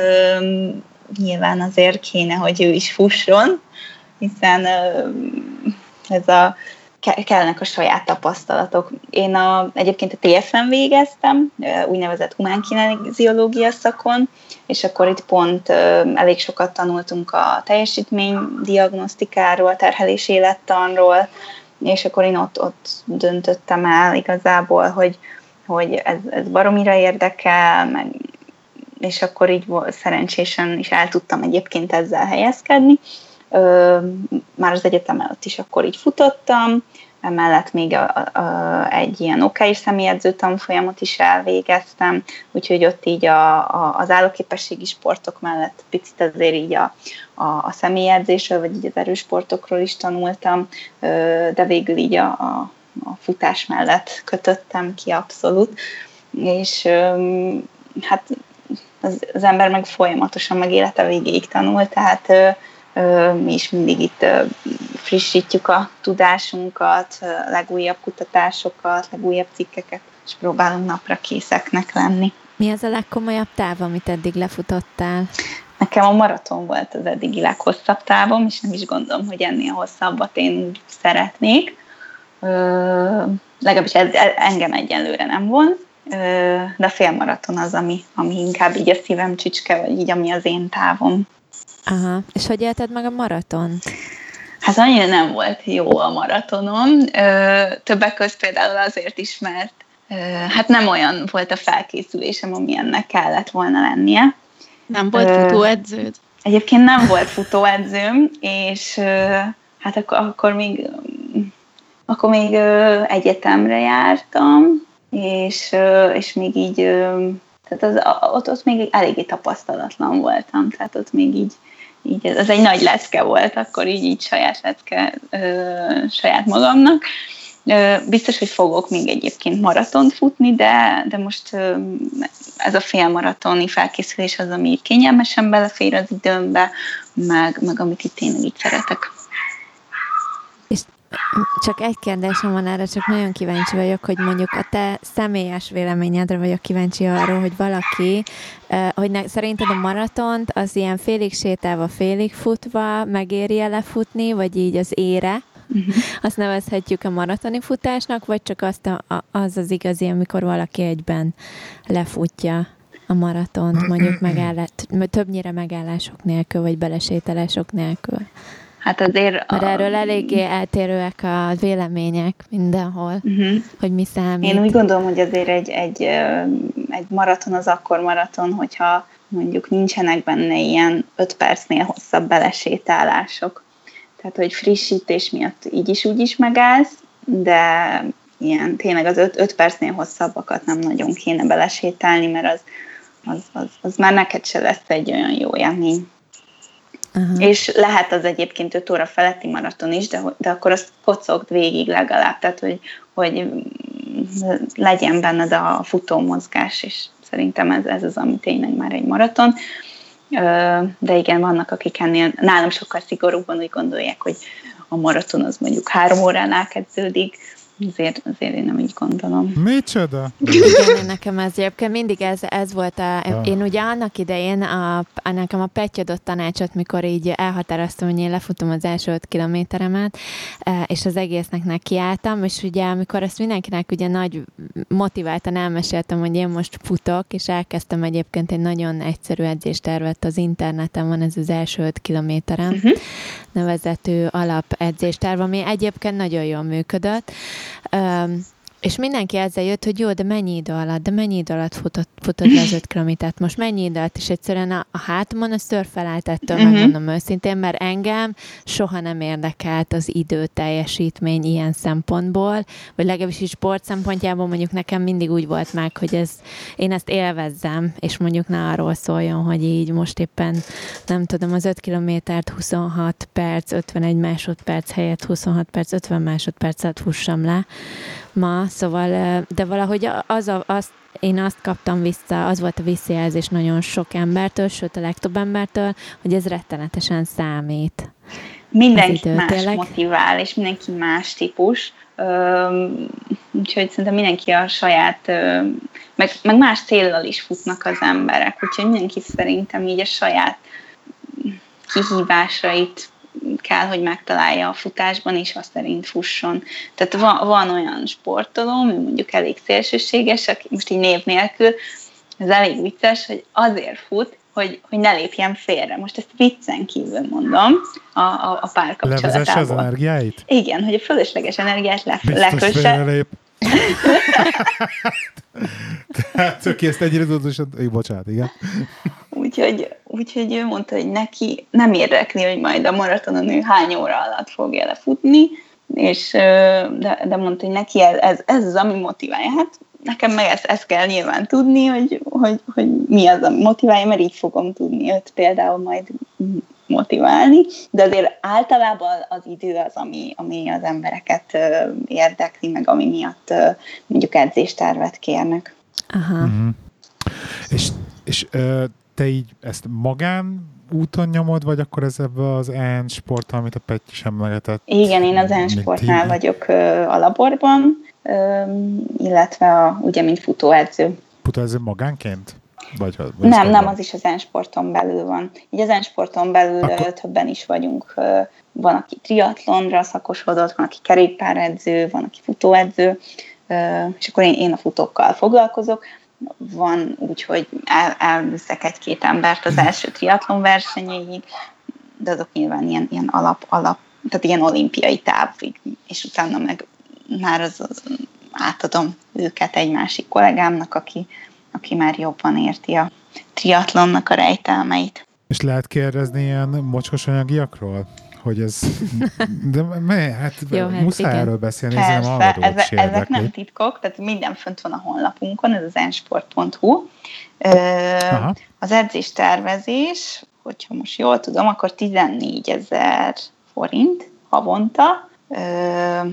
S4: nyilván azért kéne, hogy ő is fusson, hiszen ez a kellnek a saját tapasztalatok. Én a, egyébként a TFM végeztem, úgynevezett humánkineziológia szakon, és akkor itt pont elég sokat tanultunk a teljesítménydiagnosztikáról, terhelés élettanról, és akkor én ott, ott döntöttem el igazából, hogy, hogy ez, ez baromira érdekel, meg, és akkor így szerencsésen is el tudtam egyébként ezzel helyezkedni, már az egyetem előtt is akkor így futottam, emellett még a, a, egy ilyen okáis személyedző tanfolyamot is elvégeztem, úgyhogy ott így a, a, az állóképességi sportok mellett picit azért így a, a, a személyedzésről, vagy így az erősportokról is tanultam, de végül így a, a, a futás mellett kötöttem ki abszolút, és hát az, az ember meg folyamatosan meg élete végéig tanul, tehát mi is mindig itt frissítjük a tudásunkat, legújabb kutatásokat, legújabb cikkeket, és próbálunk napra készeknek lenni.
S3: Mi az a legkomolyabb táv, amit eddig lefutottál?
S4: Nekem a maraton volt az eddigi leghosszabb távom, és nem is gondolom, hogy ennél hosszabbat én szeretnék. Ö, legalábbis ez, engem egyenlőre nem vonz, de a félmaraton az, ami, ami inkább így a szívem csücske, vagy így ami az én távom.
S3: Aha. És hogy élted meg a maratont?
S4: Hát annyira nem volt jó a maratonom. Többek között például azért is, mert hát nem olyan volt a felkészülésem, ami ennek kellett volna lennie.
S1: Nem volt futóedződ?
S4: Egyébként nem volt futóedzőm, és hát akkor, akkor még akkor még egyetemre jártam, és, és még így, tehát az, ott, ott még eléggé tapasztalatlan voltam, tehát ott még így, így az egy nagy lecke volt, akkor így, így saját lecke saját magamnak. Biztos, hogy fogok még egyébként maratont futni, de, de most ez a félmaratoni felkészülés az, ami kényelmesen belefér az időmbe, meg, meg amit itt tényleg így szeretek.
S3: Csak egy kérdésem van erre, csak nagyon kíváncsi vagyok, hogy mondjuk a te személyes véleményedre vagyok kíváncsi arról, hogy valaki, hogy ne, szerinted a maratont az ilyen félig sétálva, félig futva megéri lefutni, vagy így az ére, Uh-huh. Azt nevezhetjük a maratoni futásnak, vagy csak azt a, a, az az igazi, amikor valaki egyben lefutja a maratont, mondjuk megállás, többnyire megállások nélkül, vagy belesételások nélkül.
S4: Hát azért...
S3: Mert a... erről eléggé eltérőek a vélemények mindenhol, uh-huh. hogy mi számít.
S4: Én úgy gondolom, hogy azért egy, egy, egy maraton az akkor maraton, hogyha mondjuk nincsenek benne ilyen öt percnél hosszabb belesétálások. Tehát, hogy frissítés miatt így is úgy is megállsz, de ilyen tényleg az öt, öt percnél hosszabbakat nem nagyon kéne belesétálni, mert az, az, az, az már neked se lesz egy olyan jó élmény. Uh-huh. És lehet az egyébként 5 óra feletti maraton is, de, de akkor azt kocogd végig legalább, tehát hogy, hogy legyen benned a futó mozgás, és szerintem ez, ez az, ami tényleg már egy maraton. De igen, vannak, akik ennél nálam sokkal szigorúbban úgy gondolják, hogy a maraton az mondjuk három óránál kezdődik, Azért, azért én nem így gondolom.
S2: Micsoda?
S3: Igen, nekem ez egyébként mindig ez, ez volt. A. Én ugye annak idején a, a nekem a Petty adott tanácsot, mikor így elhatároztam, hogy én lefutom az első öt kilométeremet, e, és az egésznek nekiálltam, és ugye amikor ezt mindenkinek ugye nagy motiváltan elmeséltem, hogy én most futok, és elkezdtem egyébként egy nagyon egyszerű edzéstervet az interneten, van ez az első öt kilométerem, uh-huh. nevezető alapedzésterv, ami egyébként nagyon jól működött, Um, és mindenki ezzel jött, hogy jó, de mennyi idő alatt, de mennyi idő alatt futott, futott le az öt kilométert, most mennyi idő alatt, és egyszerűen a, a hátamon a szörfelállt ettől, uh-huh. megmondom őszintén, mert engem soha nem érdekelt az idő teljesítmény ilyen szempontból, vagy legalábbis is sport szempontjából mondjuk nekem mindig úgy volt meg, hogy ez, én ezt élvezzem, és mondjuk ne arról szóljon, hogy így most éppen, nem tudom, az 5 kilométert 26 perc, 51 másodperc helyett 26 perc, 50 másodpercet fussam le, ma, szóval, de valahogy az a, azt, én azt kaptam vissza, az volt a visszajelzés nagyon sok embertől, sőt a legtöbb embertől, hogy ez rettenetesen számít.
S4: Mindenki más tényleg. motivál, és mindenki más típus. úgyhogy szerintem mindenki a saját, meg, meg más céllal is futnak az emberek, úgyhogy mindenki szerintem így a saját kihívásait kell, hogy megtalálja a futásban, és azt szerint fusson. Tehát van, van olyan sportoló, ami mondjuk elég szélsőséges, aki most így név nélkül, ez elég vicces, hogy azért fut, hogy, hogy ne lépjen félre. Most ezt viccen kívül mondom a, a, a párkapcsolatából. Levezesse
S2: az energiáit?
S4: Igen, hogy a fölösleges energiát le, lekösse. [LAUGHS] [LAUGHS]
S2: Tehát aki ezt ennyire tudatosan... Bocsánat, igen.
S4: Úgyhogy, úgyhogy ő mondta, hogy neki nem érdekli, hogy majd a maratonon ő hány óra alatt fogja lefutni, és de, de mondta, hogy neki ez, ez, ez az, ami motiválja. Hát nekem meg ezt, ezt kell nyilván tudni, hogy, hogy, hogy mi az, ami motiválja, mert így fogom tudni őt például majd motiválni, de azért általában az idő az, ami, ami az embereket érdekli, meg ami miatt mondjuk edzéstervet kérnek.
S3: Aha. Uh-huh.
S2: És, és te így ezt magán úton nyomod, vagy akkor ez ebbe az EN sport, amit a Petty sem lehetett?
S4: Igen, én az EN sportnál vagyok a laborban, illetve a, ugye, mint futóedző.
S2: Futóedző magánként? Vagy, vagy
S4: nem, nem, az is az ensporton belül van. Így az ensporton belül Akkor... többen is vagyunk. Van, aki triatlonra szakosodott, van, aki kerékpáredző, van, aki futóedző, és akkor én, én a futókkal foglalkozok. Van úgy, hogy el, elviszek egy-két embert az első triatlon versenyéig, de azok nyilván ilyen, ilyen alap, alap, tehát ilyen olimpiai távig, és utána meg már az, az átadom őket egy másik kollégámnak, aki, aki már jobban érti a triatlonnak a rejtelmeit.
S2: És lehet kérdezni ilyen mocskos anyagiakról? Hogy ez... De mely, hát [LAUGHS] Jó, hát muszáj igen. erről beszélni, Persze,
S4: nem ezek, ezek nem titkok, tehát minden fönt van a honlapunkon, ez az ensport.hu. Az edzés tervezés, hogyha most jól tudom, akkor 14 ezer forint havonta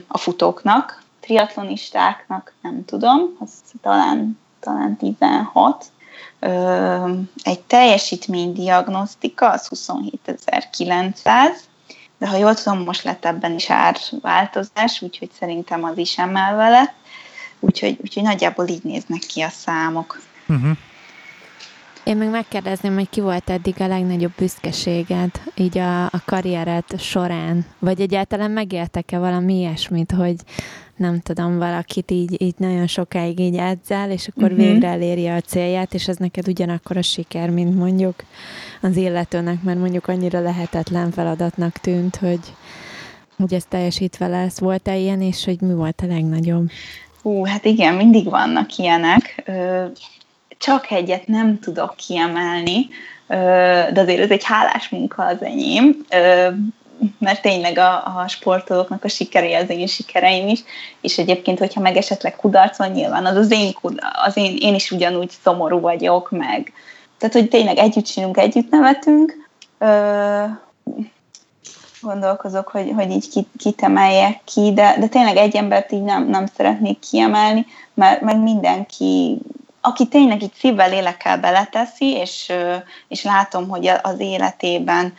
S4: a futóknak, triatlonistáknak nem tudom, az talán, talán 16, egy teljesítménydiagnosztika az 27.900, de ha jól tudom, most lett ebben is árváltozás, úgyhogy szerintem az is emelve lett, úgyhogy, úgyhogy nagyjából így néznek ki a számok. Uh-huh.
S3: Én meg megkérdezném, hogy ki volt eddig a legnagyobb büszkeséged így a, a karriered során? Vagy egyáltalán megéltek-e valami ilyesmit, hogy nem tudom, valakit így, így nagyon sokáig így edzel, és akkor uh-huh. végre eléri a célját, és ez neked ugyanakkor a siker, mint mondjuk az illetőnek, mert mondjuk annyira lehetetlen feladatnak tűnt, hogy, hogy ez teljesítve lesz. Volt-e ilyen, és hogy mi volt a legnagyobb?
S4: Hú, hát igen, mindig vannak ilyenek. Csak egyet nem tudok kiemelni, de azért ez egy hálás munka az enyém mert tényleg a, a sportolóknak a sikerei az én sikereim is, és egyébként, hogyha meg esetleg kudarc van, nyilván az az én, az én, én is ugyanúgy szomorú vagyok, meg tehát, hogy tényleg együtt csinálunk, együtt nevetünk, Ö, gondolkozok, hogy, hogy így kit, kit emeljek ki, de, de tényleg egy embert így nem, nem szeretnék kiemelni, mert meg mindenki aki tényleg így szívvel, lélekkel beleteszi, és, és látom, hogy az életében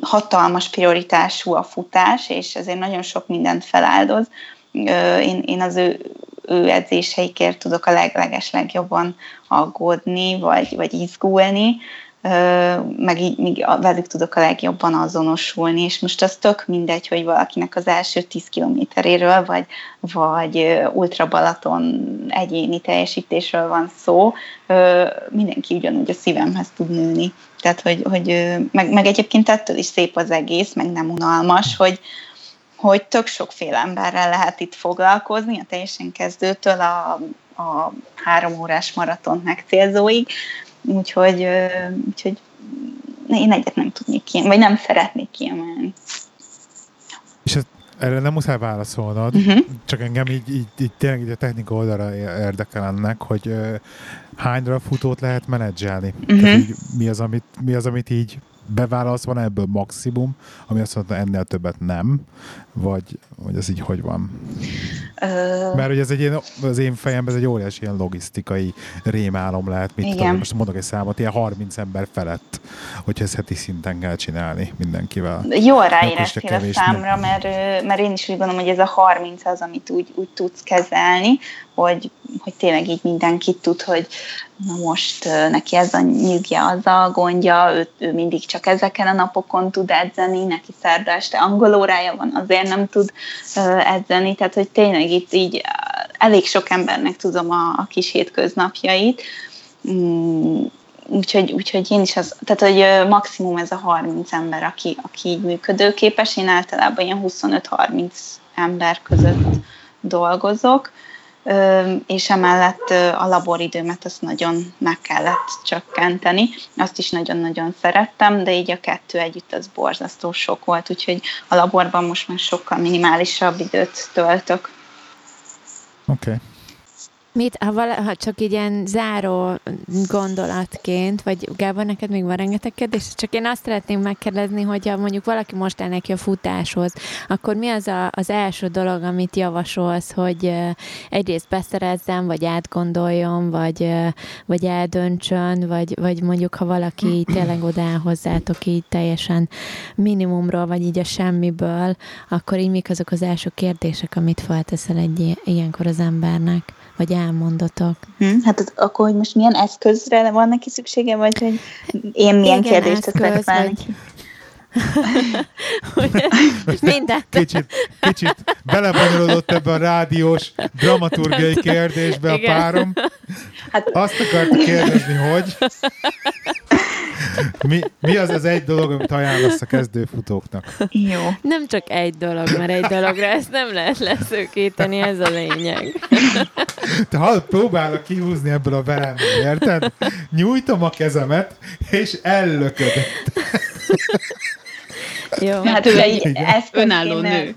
S4: hatalmas prioritású a futás, és ezért nagyon sok mindent feláldoz. Én, én az ő, ő edzéseikért tudok a legleges legjobban aggódni, vagy, vagy izgulni, meg így még velük tudok a legjobban azonosulni, és most az tök mindegy, hogy valakinek az első 10 kilométeréről, vagy, vagy Ultra Balaton egyéni teljesítésről van szó, mindenki ugyanúgy a szívemhez tud nőni. Tehát, hogy, hogy meg, meg egyébként ettől is szép az egész, meg nem unalmas, hogy, hogy tök sokféle emberrel lehet itt foglalkozni, a teljesen kezdőtől a, a három órás maratont megcélzóig, úgyhogy, úgyhogy én egyet nem tudnék kiemelni, vagy nem szeretnék kiemelni.
S2: És ez, erre nem muszáj válaszolnod, uh-huh. csak engem így, így, így tényleg így a technika oldalra érdekel ennek, hogy uh, hány darab futót lehet menedzselni. Uh-huh. Tehát így, mi, az, amit, mi az, amit így beválasz, van ebből maximum, ami azt mondta, ennél többet nem, vagy, vagy ez így hogy van? Ö... Mert hogy ez egy ilyen, az én fejemben ez egy óriási ilyen logisztikai rémálom lehet, mit Igen. tudom, most mondok egy számot, ilyen 30 ember felett, hogyha ezt heti szinten kell csinálni mindenkivel.
S4: Jól ráéreztél a számra, mert, mert én is úgy gondolom, hogy ez a 30 az, amit úgy, úgy tudsz kezelni, hogy, hogy tényleg így mindenkit tud, hogy na most neki ez a nyugja, az a gondja, ő, ő mindig csak ezeken a napokon tud edzeni, neki szerda este angol órája van, azért nem tud edzeni, tehát hogy tényleg itt így elég sok embernek tudom a, a kis hétköznapjait, mm, úgyhogy, úgyhogy én is az, tehát hogy maximum ez a 30 ember, aki, aki így működőképes, én általában ilyen 25-30 ember között dolgozok, és emellett a laboridőmet azt nagyon meg kellett csökkenteni. Azt is nagyon-nagyon szerettem, de így a kettő együtt az borzasztó sok volt, úgyhogy a laborban most már sokkal minimálisabb időt töltök.
S2: Oké. Okay.
S3: Mit, ha, vala, ha csak így ilyen záró gondolatként, vagy Gábor, neked még van rengeteg kérdés, csak én azt szeretném megkérdezni, hogyha mondjuk valaki most el neki a futáshoz, akkor mi az a, az első dolog, amit javasolsz, hogy egyrészt beszerezzem, vagy átgondoljon, vagy, vagy eldöntsön, vagy, vagy mondjuk, ha valaki tényleg odáll hozzátok így teljesen minimumról, vagy így a semmiből, akkor így mik azok az első kérdések, amit felteszel egy ilyenkor az embernek? Vagy elmondatok.
S4: Hm, hát akkor, hogy most milyen eszközre van neki szüksége, vagy hogy én milyen Igen, kérdést teszek fel neki?
S3: Minden.
S2: Kicsit, kicsit belebonyolódott ebbe a rádiós dramaturgiai kérdésbe Igen. a párom. Hát... Azt akarta kérdezni, hogy... Mi, mi az az egy dolog, amit ajánlasz a kezdőfutóknak?
S4: Jó.
S3: Nem csak egy dolog, mert egy dologra ezt nem lehet leszőkíteni, ez a lényeg.
S2: Te hallod, próbálok kihúzni ebből a veremből, érted? Nyújtom a kezemet, és ellöködött.
S4: Jó. [LAUGHS] Hát ugye így önálló nő.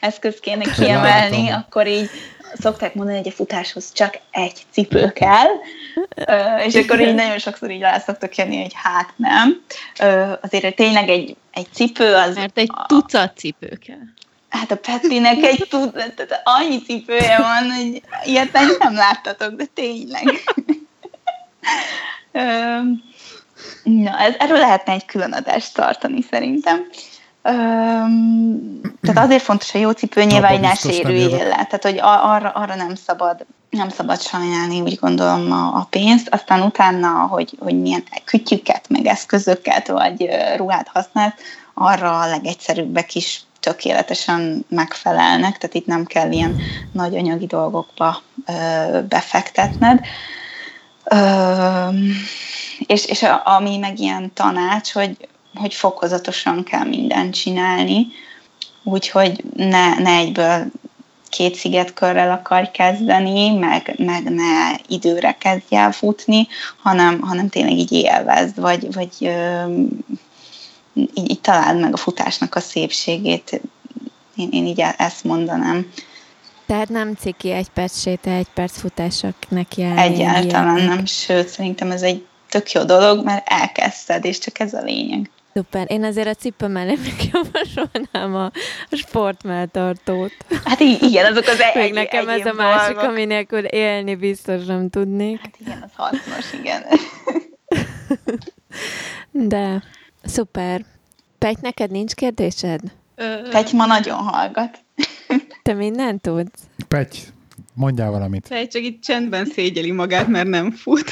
S4: Eszköz kéne kiemelni, akkor így szokták mondani, hogy a futáshoz csak egy cipő kell, és akkor így nagyon sokszor így rá szoktak jönni, hogy hát nem. Azért tényleg egy, egy cipő az...
S1: Mert egy tucat cipő kell.
S4: Hát a Petrinek egy tucat, annyi cipője van, hogy ilyet nem láttatok, de tényleg. [LAUGHS] Na, ez, erről lehetne egy külön adást tartani szerintem. Öm, tehát azért fontos a jó cipő, nyilván, hogy ne sérüljél le. Tehát, hogy arra, arra nem szabad nem szabad sajnálni, úgy gondolom, a, a pénzt, aztán utána, hogy, hogy milyen kütyüket, meg eszközöket, vagy ruhát használsz, arra a legegyszerűbbek is tökéletesen megfelelnek, tehát itt nem kell ilyen nagy anyagi dolgokba ö, befektetned. Ö, és, és a, ami meg ilyen tanács, hogy hogy fokozatosan kell mindent csinálni, úgyhogy ne, ne egyből két szigetkörrel akarj kezdeni, meg, meg ne időre kezdj el futni, hanem, hanem tényleg így élvezd, vagy, vagy ö, így, így találd meg a futásnak a szépségét. Én, én így ezt mondanám.
S3: Tehát nem ciki egy perc séta, egy perc futások neki
S4: Egyáltalán nem, sőt, szerintem ez egy tök jó dolog, mert elkezdted, és csak ez a lényeg.
S3: Szuper. Én azért a cipő mellé még javasolnám a, sportmelltartót.
S4: Hát igen, azok az egy,
S3: Még nekem ez a másik, dolgok. ami nélkül élni biztos nem tudnék.
S4: Hát igen, az hasznos, igen. [LAUGHS]
S3: De szuper. Pety, neked nincs kérdésed?
S4: Pety ma nagyon hallgat.
S3: Te mindent tudsz?
S2: Pety, mondjál valamit.
S1: Pety csak itt csendben szégyeli magát, mert nem fut.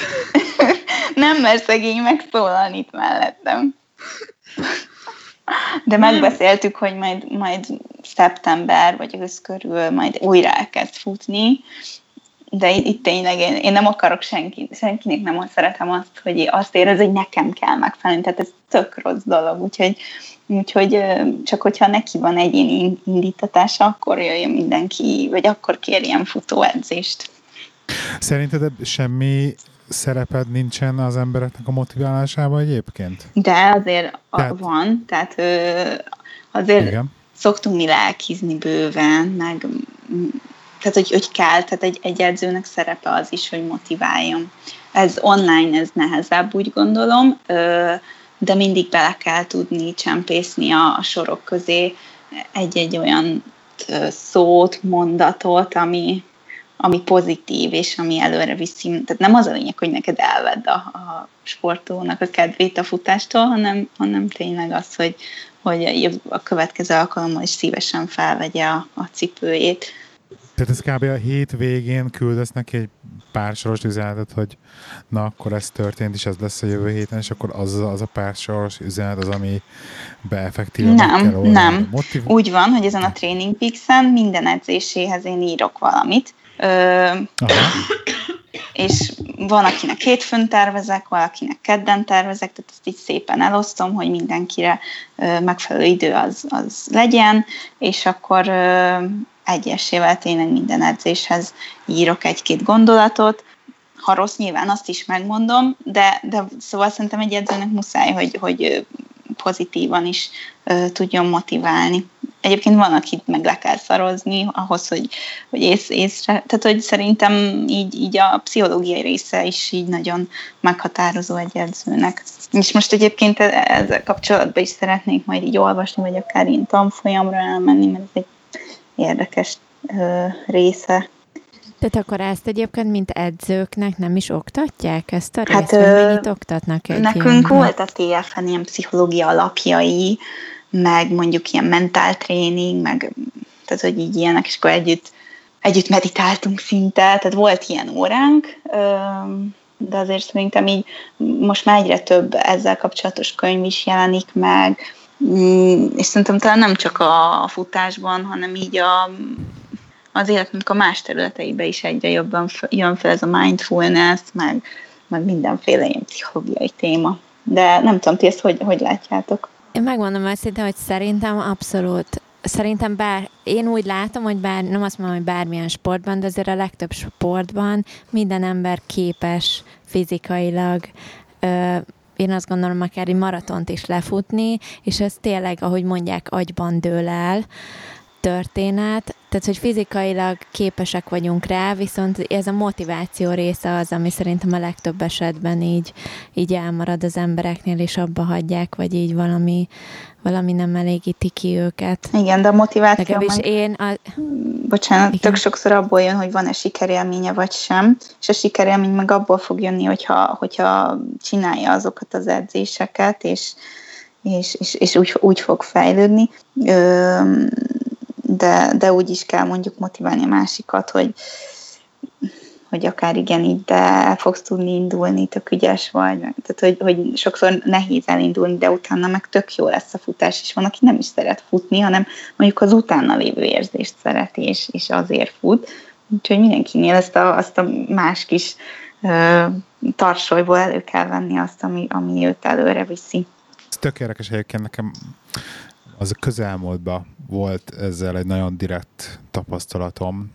S1: [LAUGHS]
S4: nem, mert szegény megszólalni itt mellettem. De megbeszéltük, hogy majd, majd szeptember vagy ősz körül majd újra elkezd futni, de itt tényleg én, én nem akarok senki, senkinek nem szeretem azt, hogy azt érez, hogy nekem kell megfelelni, tehát ez tök rossz dolog, úgyhogy, úgyhogy csak hogyha neki van egyéni indítatása, akkor jöjjön mindenki, vagy akkor kérjen futóedzést.
S2: Szerinted semmi szereped nincsen az embereknek a motiválásában egyébként?
S4: De azért tehát... van, tehát azért Igen. szoktunk mi lelkizni bőven, meg tehát hogy, hogy kell, tehát egy, egy edzőnek szerepe az is, hogy motiváljon. Ez online, ez nehezebb, úgy gondolom, de mindig bele kell tudni csempészni a, sorok közé egy-egy olyan szót, mondatot, ami, ami pozitív, és ami előre viszi. Tehát nem az a lényeg, hogy neked elvedd a, a sportolónak a kedvét a futástól, hanem, hanem tényleg az, hogy, hogy a következő alkalommal is szívesen felvegye a, a cipőjét.
S2: Tehát ez kb. a hét végén küldesz neki egy pár soros üzenetet, hogy na, akkor ez történt, és ez lesz a jövő héten, és akkor az, az a pár soros üzenet az, ami beeffektíven
S4: Nem, kell nem. Motiv- Úgy van, hogy ezen a Training Peaks-en minden edzéséhez én írok valamit, Ö, és van, akinek hétfőn tervezek, valakinek kedden tervezek, tehát ezt így szépen elosztom, hogy mindenkire ö, megfelelő idő az, az legyen, és akkor ö, egyesével tényleg minden edzéshez írok egy-két gondolatot, ha rossz, nyilván azt is megmondom, de, de szóval szerintem egy edzőnek muszáj, hogy, hogy pozitívan is ö, tudjon motiválni. Egyébként van, akit meg le kell szarozni ahhoz, hogy, hogy ész, észre, tehát hogy szerintem így, így a pszichológiai része is így nagyon meghatározó egy edzőnek. És most egyébként e, ezzel kapcsolatban is szeretnék majd így olvasni, vagy akár ilyen tanfolyamra elmenni, mert ez egy érdekes ö, része
S3: tehát akkor ezt egyébként, mint edzőknek nem is oktatják ezt a részt? Hát, ö, oktatnak egy
S4: Nekünk ilyen, volt a TFN ilyen pszichológia alapjai, meg mondjuk ilyen mentál tréning, meg tehát, hogy így ilyenek, és akkor együtt, együtt meditáltunk szinte, tehát volt ilyen óránk, de azért szerintem így most már egyre több ezzel kapcsolatos könyv is jelenik meg, és szerintem talán nem csak a futásban, hanem így a az életnek a más területeibe is egyre jobban jön fel ez a mindfulness, meg, meg mindenféle ilyen pszichológiai téma. De nem tudom, ti ezt hogy, hogy látjátok?
S3: Én megmondom őszintén, hogy szerintem abszolút Szerintem bár, én úgy látom, hogy bár, nem azt mondom, hogy bármilyen sportban, de azért a legtöbb sportban minden ember képes fizikailag én azt gondolom, akár egy maratont is lefutni, és ez tényleg, ahogy mondják, agyban dől el történet, tehát, hogy fizikailag képesek vagyunk rá, viszont ez a motiváció része az, ami szerintem a legtöbb esetben így, így elmarad az embereknél, és abba hagyják, vagy így valami, valami nem elégíti ki őket.
S4: Igen, de a motiváció
S3: Legalábbis meg... én... A...
S4: Bocsánat, Igen. tök sokszor abból jön, hogy van-e sikerélménye vagy sem, és a sikerélmény meg abból fog jönni, hogyha, hogyha csinálja azokat az edzéseket, és, és, és, és úgy, úgy fog fejlődni. Ö, de, de úgy is kell mondjuk motiválni a másikat, hogy, hogy akár igen, így de fogsz tudni indulni, tök ügyes vagy. Tehát, hogy, hogy sokszor nehéz elindulni, de utána meg tök jó lesz a futás, és van, aki nem is szeret futni, hanem mondjuk az utána lévő érzést szereti, és, és azért fut. Úgyhogy mindenkinél ezt a, azt a más kis ö, tarsolyból elő kell venni azt, ami, ami őt előre viszi.
S2: Ez tök érdekes egyébként nekem az a közelmúltban volt ezzel egy nagyon direkt tapasztalatom.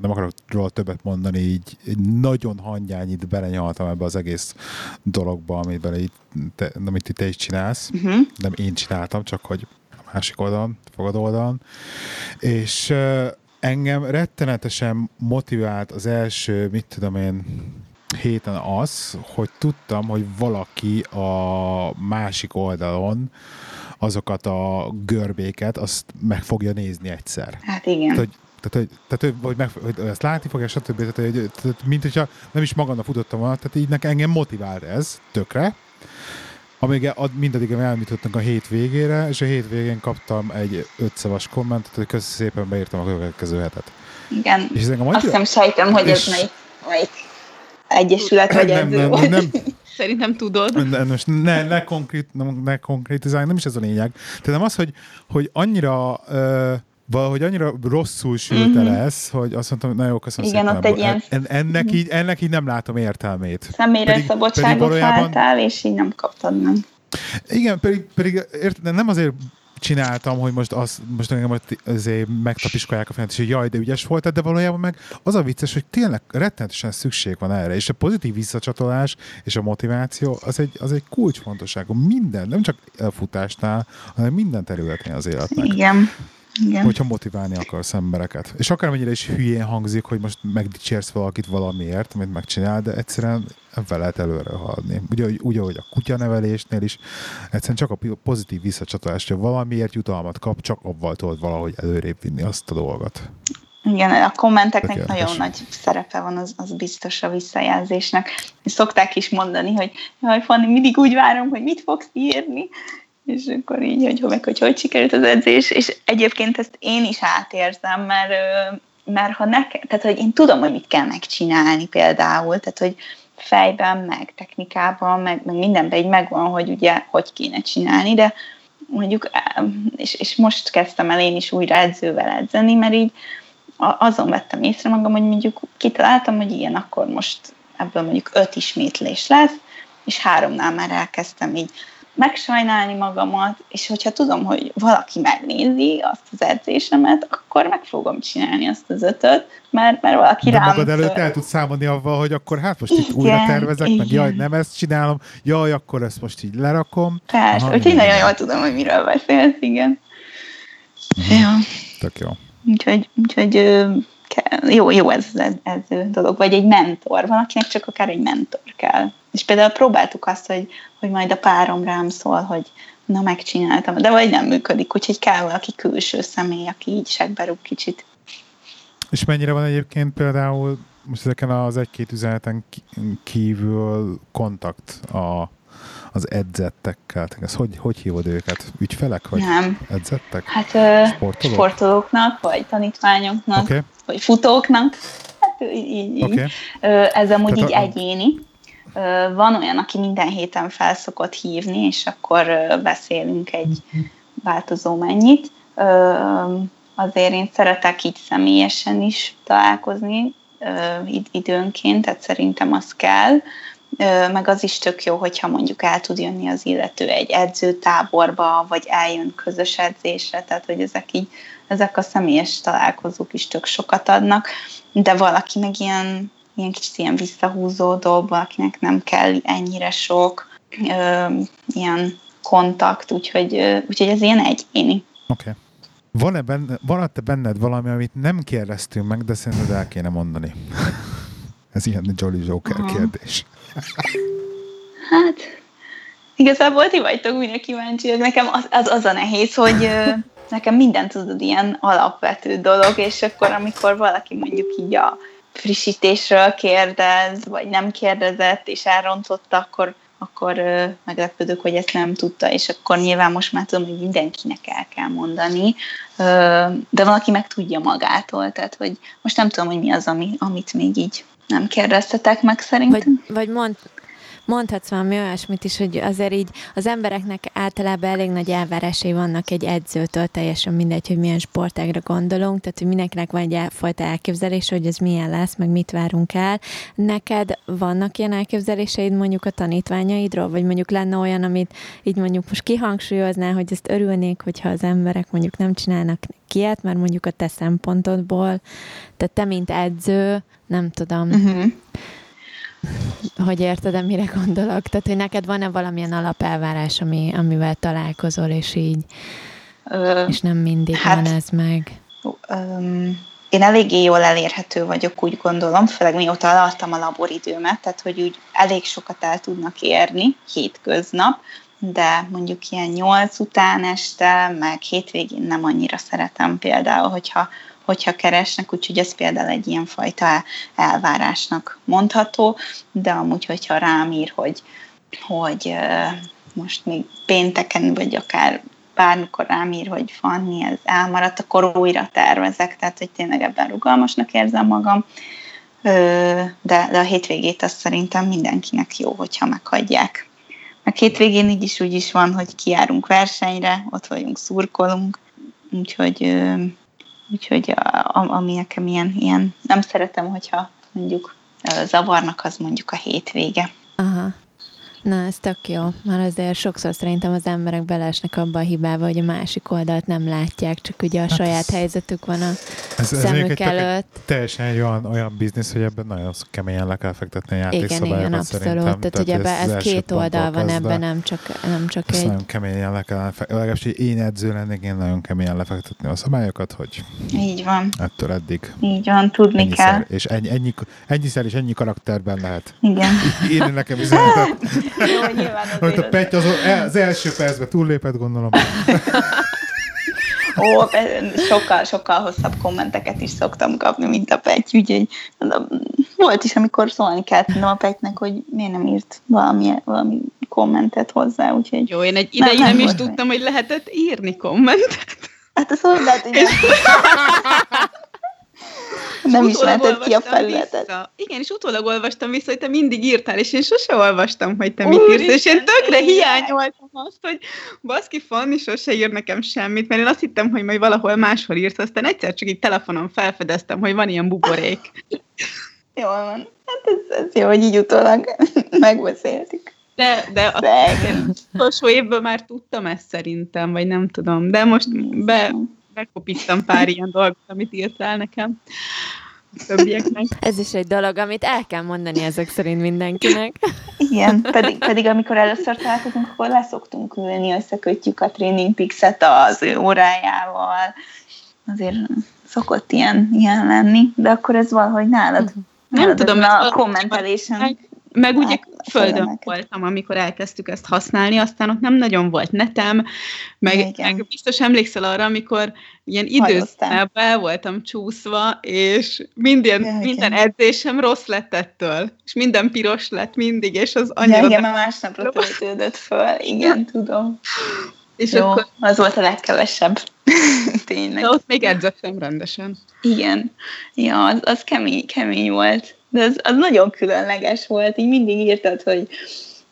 S2: Nem akarok róla többet mondani, így nagyon hangyányit belenyaltam ebbe az egész dologba, bele így, te, amit te is csinálsz. Uh-huh. Nem én csináltam, csak hogy a másik oldalon, fogadó oldalon. És engem rettenetesen motivált az első, mit tudom én, héten az, hogy tudtam, hogy valaki a másik oldalon azokat a görbéket, azt meg fogja nézni egyszer.
S4: Hát igen. Tehát,
S2: hogy, tehát, hogy, tehát, hogy, meg, hogy ezt látni fogja, stb. Tehát, hogy, tehát, mint hogyha nem is magamnak futottam volna, tehát így nekem engem motivált ez tökre. Amíg mindaddig elmítottunk a hét végére, és a hét végén kaptam egy ötszavas kommentet, hogy köszönöm szépen beírtam a következő hetet.
S4: Igen. És ez engem Azt nem sejtem, hogy ez melyik, melyik egyesület vagy nem, nem, nem, nem,
S1: Szerintem tudod.
S2: Ne, most ne, ne, konkrét, ne konkrétizálj, nem is ez a lényeg. Tehát nem az, hogy, hogy annyira uh, valahogy annyira rosszul sült el mm-hmm. ez, hogy azt mondtam, na jó, köszönöm
S4: Igen,
S2: szépen.
S4: ott egy ilyen...
S2: En, ennek, így, ennek így nem látom értelmét.
S4: Személyre pedig, szabadságot pedig valójában... váltál, és így nem kaptad meg.
S2: Igen, pedig, pedig érted, nem azért csináltam, hogy most, az, most engem azért megtapiskolják a fenet, és hogy jaj, de ügyes volt, de valójában meg az a vicces, hogy tényleg rettenetesen szükség van erre, és a pozitív visszacsatolás és a motiváció az egy, az egy kulcsfontosságú minden, nem csak elfutásnál, hanem minden területén az életnek.
S4: Igen. Igen.
S2: hogyha motiválni akarsz embereket. És akármennyire is hülyén hangzik, hogy most megdicsérsz valakit valamiért, amit megcsinál, de egyszerűen ebben lehet előre haladni. Ugye, úgy, ahogy a kutyanevelésnél is, egyszerűen csak a pozitív visszacsatolás, hogy valamiért jutalmat kap, csak abban tudod valahogy előrébb vinni azt a dolgot.
S4: Igen, a kommenteknek Tökéletes. nagyon nagy szerepe van, az, az biztos a visszajelzésnek. Szokták is mondani, hogy jaj, Fanni, mindig úgy várom, hogy mit fogsz írni, és akkor így, hogy, meg, hogy hogy sikerült az edzés, és egyébként ezt én is átérzem, mert, mert ha nekem, tehát hogy én tudom, hogy mit kell megcsinálni például, tehát hogy fejben, meg technikában, meg, meg mindenben így megvan, hogy ugye hogy kéne csinálni, de mondjuk, és, és most kezdtem el én is újra edzővel edzeni, mert így azon vettem észre magam, hogy mondjuk kitaláltam, hogy ilyen, akkor most ebből mondjuk öt ismétlés lesz, és háromnál már elkezdtem így megsajnálni magamat, és hogyha tudom, hogy valaki megnézi azt az edzésemet, akkor meg fogom csinálni azt az ötöt, mert, mert valaki
S2: De
S4: rám...
S2: magad előtt el tudsz számolni avval, hogy akkor hát most itt igen, újra tervezek, igen. meg jaj, nem ezt csinálom, jaj, akkor ezt most így lerakom.
S4: Persze, Aha, úgyhogy nagyon jól tudom, hogy miről beszélsz, igen.
S2: Uh-huh. Ja. Tök jó.
S4: Úgyhogy, úgyhogy jó, jó ez az edző dolog, vagy egy mentor, van, akinek csak akár egy mentor kell. És például próbáltuk azt, hogy, hogy majd a párom rám szól, hogy na megcsináltam, de vagy nem működik, úgyhogy kell valaki külső személy, aki így segberúg kicsit.
S2: És mennyire van egyébként például most ezeken az egy-két üzeneten kívül kontakt a az edzettekkel? Ez hogy, hogy hívod őket? Ügyfelek? Vagy
S4: Nem.
S2: edzettek?
S4: Hát Sportolók? sportolóknak, vagy tanítványoknak, okay. vagy futóknak. Hát így, így. Okay. Ez amúgy Tehát így a... egyéni. Van olyan, aki minden héten felszokott hívni, és akkor beszélünk egy változó mennyit. Azért én szeretek így személyesen is találkozni időnként, tehát szerintem az kell meg az is tök jó, hogyha mondjuk el tud jönni az illető egy edzőtáborba, vagy eljön közös edzésre, tehát hogy ezek így, ezek a személyes találkozók is tök sokat adnak, de valaki meg ilyen, ilyen kicsit ilyen visszahúzódó, valakinek nem kell ennyire sok ö, ilyen kontakt, úgyhogy, ö, úgyhogy ez ilyen egyéni.
S2: Oké. Okay. Van-e benne, van-e benned valami, amit nem kérdeztünk meg, de szerinted el kéne mondani? Ez ilyen Jolly Joker Aha. kérdés.
S4: Hát, igazából ti vagytok minden kíváncsi. Nekem az, az, az a nehéz, hogy nekem minden tudod ilyen alapvető dolog, és akkor amikor valaki mondjuk így a frissítésről kérdez, vagy nem kérdezett, és elrontotta, akkor, akkor ö, meglepődök, hogy ezt nem tudta, és akkor nyilván most már tudom, hogy mindenkinek el kell mondani, ö, de valaki meg tudja magától, tehát hogy most nem tudom, hogy mi az, ami, amit még így nem kérdeztetek meg szerintem.
S3: Vagy, vagy mond, mondhatsz valami olyasmit is, hogy azért így az embereknek általában elég nagy elvárásai vannak egy edzőtől, teljesen mindegy, hogy milyen sportágra gondolunk, tehát hogy mindenkinek van egy fajta elképzelés, hogy ez milyen lesz, meg mit várunk el. Neked vannak ilyen elképzeléseid mondjuk a tanítványaidról, vagy mondjuk lenne olyan, amit így mondjuk most kihangsúlyozná, hogy ezt örülnék, hogyha az emberek mondjuk nem csinálnak kiet, mert mondjuk a te szempontodból, tehát te, mint edző, nem tudom. Uh-huh hogy érted, mire gondolok? Tehát, hogy neked van-e valamilyen alapelvárás, ami, amivel találkozol, és így, Ö, és nem mindig hát, van ez meg?
S4: Um, én eléggé jól elérhető vagyok, úgy gondolom, főleg mióta eladtam a laboridőmet, tehát, hogy úgy elég sokat el tudnak érni hétköznap, de mondjuk ilyen nyolc után este, meg hétvégén nem annyira szeretem például, hogyha hogyha keresnek, úgyhogy ez például egy ilyen fajta elvárásnak mondható, de amúgy, hogyha rám ír, hogy, hogy most még pénteken, vagy akár bármikor rám ír, hogy Fanni, ez elmaradt, akkor újra tervezek, tehát hogy tényleg ebben rugalmasnak érzem magam, de, de a hétvégét azt szerintem mindenkinek jó, hogyha meghagyják. A hétvégén így is úgy is van, hogy kiárunk versenyre, ott vagyunk, szurkolunk, úgyhogy Úgyhogy a, ami nekem ilyen, ilyen, nem szeretem, hogyha mondjuk zavarnak, az mondjuk a hétvége.
S3: Aha. Na, ez tök jó, mert azért sokszor szerintem az emberek belesnek abba a hibába, hogy a másik oldalt nem látják, csak ugye a hát saját ez, helyzetük van a ez, szemük ez előtt.
S2: Teljesen egy olyan, olyan biznisz, hogy ebben nagyon keményen le kell fektetni a játékszabályokat
S3: Igen, igen, abszolút. Tehát, Tehát ugye ebbe, ez, ez két oldal van ebben, nem csak, nem csak
S2: egy... nagyon keményen le kell fektetni. Legalábbis én edző lennék, én nagyon keményen lefektetni a szabályokat, hogy
S4: így van.
S2: Ettől eddig.
S4: Így van, tudni ennyiszer, kell.
S2: És ennyi, ennyi, ennyiszer és ennyi karakterben lehet.
S4: Igen. [LAUGHS]
S2: Én nekem üzenetet. [LAUGHS] Jó, nyilván azért. a Petty az, az első percben túllépett, gondolom.
S4: Ó, sokkal, sokkal hosszabb kommenteket is szoktam kapni, mint a Petty, úgyhogy volt is, amikor szólni kellett a Pettynek, hogy miért nem írt valami, valami kommentet hozzá, úgyhogy...
S1: Jó, én egy ideig nem, nem, nem is tudtam, hogy lehetett írni kommentet.
S4: Hát az hogy igen. [LAUGHS] Nem ismerted ki a felületet. Vissza.
S1: Igen, és utólag olvastam vissza, hogy te mindig írtál, és én sose olvastam, hogy te mit írsz, és én tökre hiányoltam azt, hogy baszki Fanni sose ír nekem semmit, mert én azt hittem, hogy majd valahol máshol írsz, aztán egyszer csak így telefonon felfedeztem, hogy van ilyen buborék.
S4: Jól van. Hát ez, ez jó, hogy így utólag [LAUGHS] megbeszéltük.
S1: De, de a utolsó évben már tudtam ezt szerintem, vagy nem tudom, de most be, bekopítam pár ilyen dolgot, amit írtál nekem. Többieknek.
S3: Ez is egy dolog, amit el kell mondani ezek szerint mindenkinek.
S4: Igen, pedig, pedig amikor először találkozunk, akkor leszoktunk ülni, összekötjük a Training Pixet az ő órájával. Azért szokott ilyen, ilyen lenni, de akkor ez valahogy nálad. Uh-huh.
S1: Nem tudom,
S4: a kommentelésen.
S1: Meg ugye földön voltam, amikor elkezdtük ezt használni, aztán ott nem nagyon volt netem, meg, meg biztos emlékszel arra, amikor ilyen időszakban el voltam csúszva, és minden, ja, minden edzésem rossz lett ettől, és minden piros lett mindig, és az annyira... Ja,
S4: igen, mert másnapra töltődött föl, igen, [LAUGHS] tudom. És Jó, akkor... az volt a legkevesebb. [LAUGHS] Tényleg.
S1: De ott még edzett rendesen.
S4: Igen. Ja, az, az kemény, kemény volt. De az, az nagyon különleges volt, így mindig írtad, hogy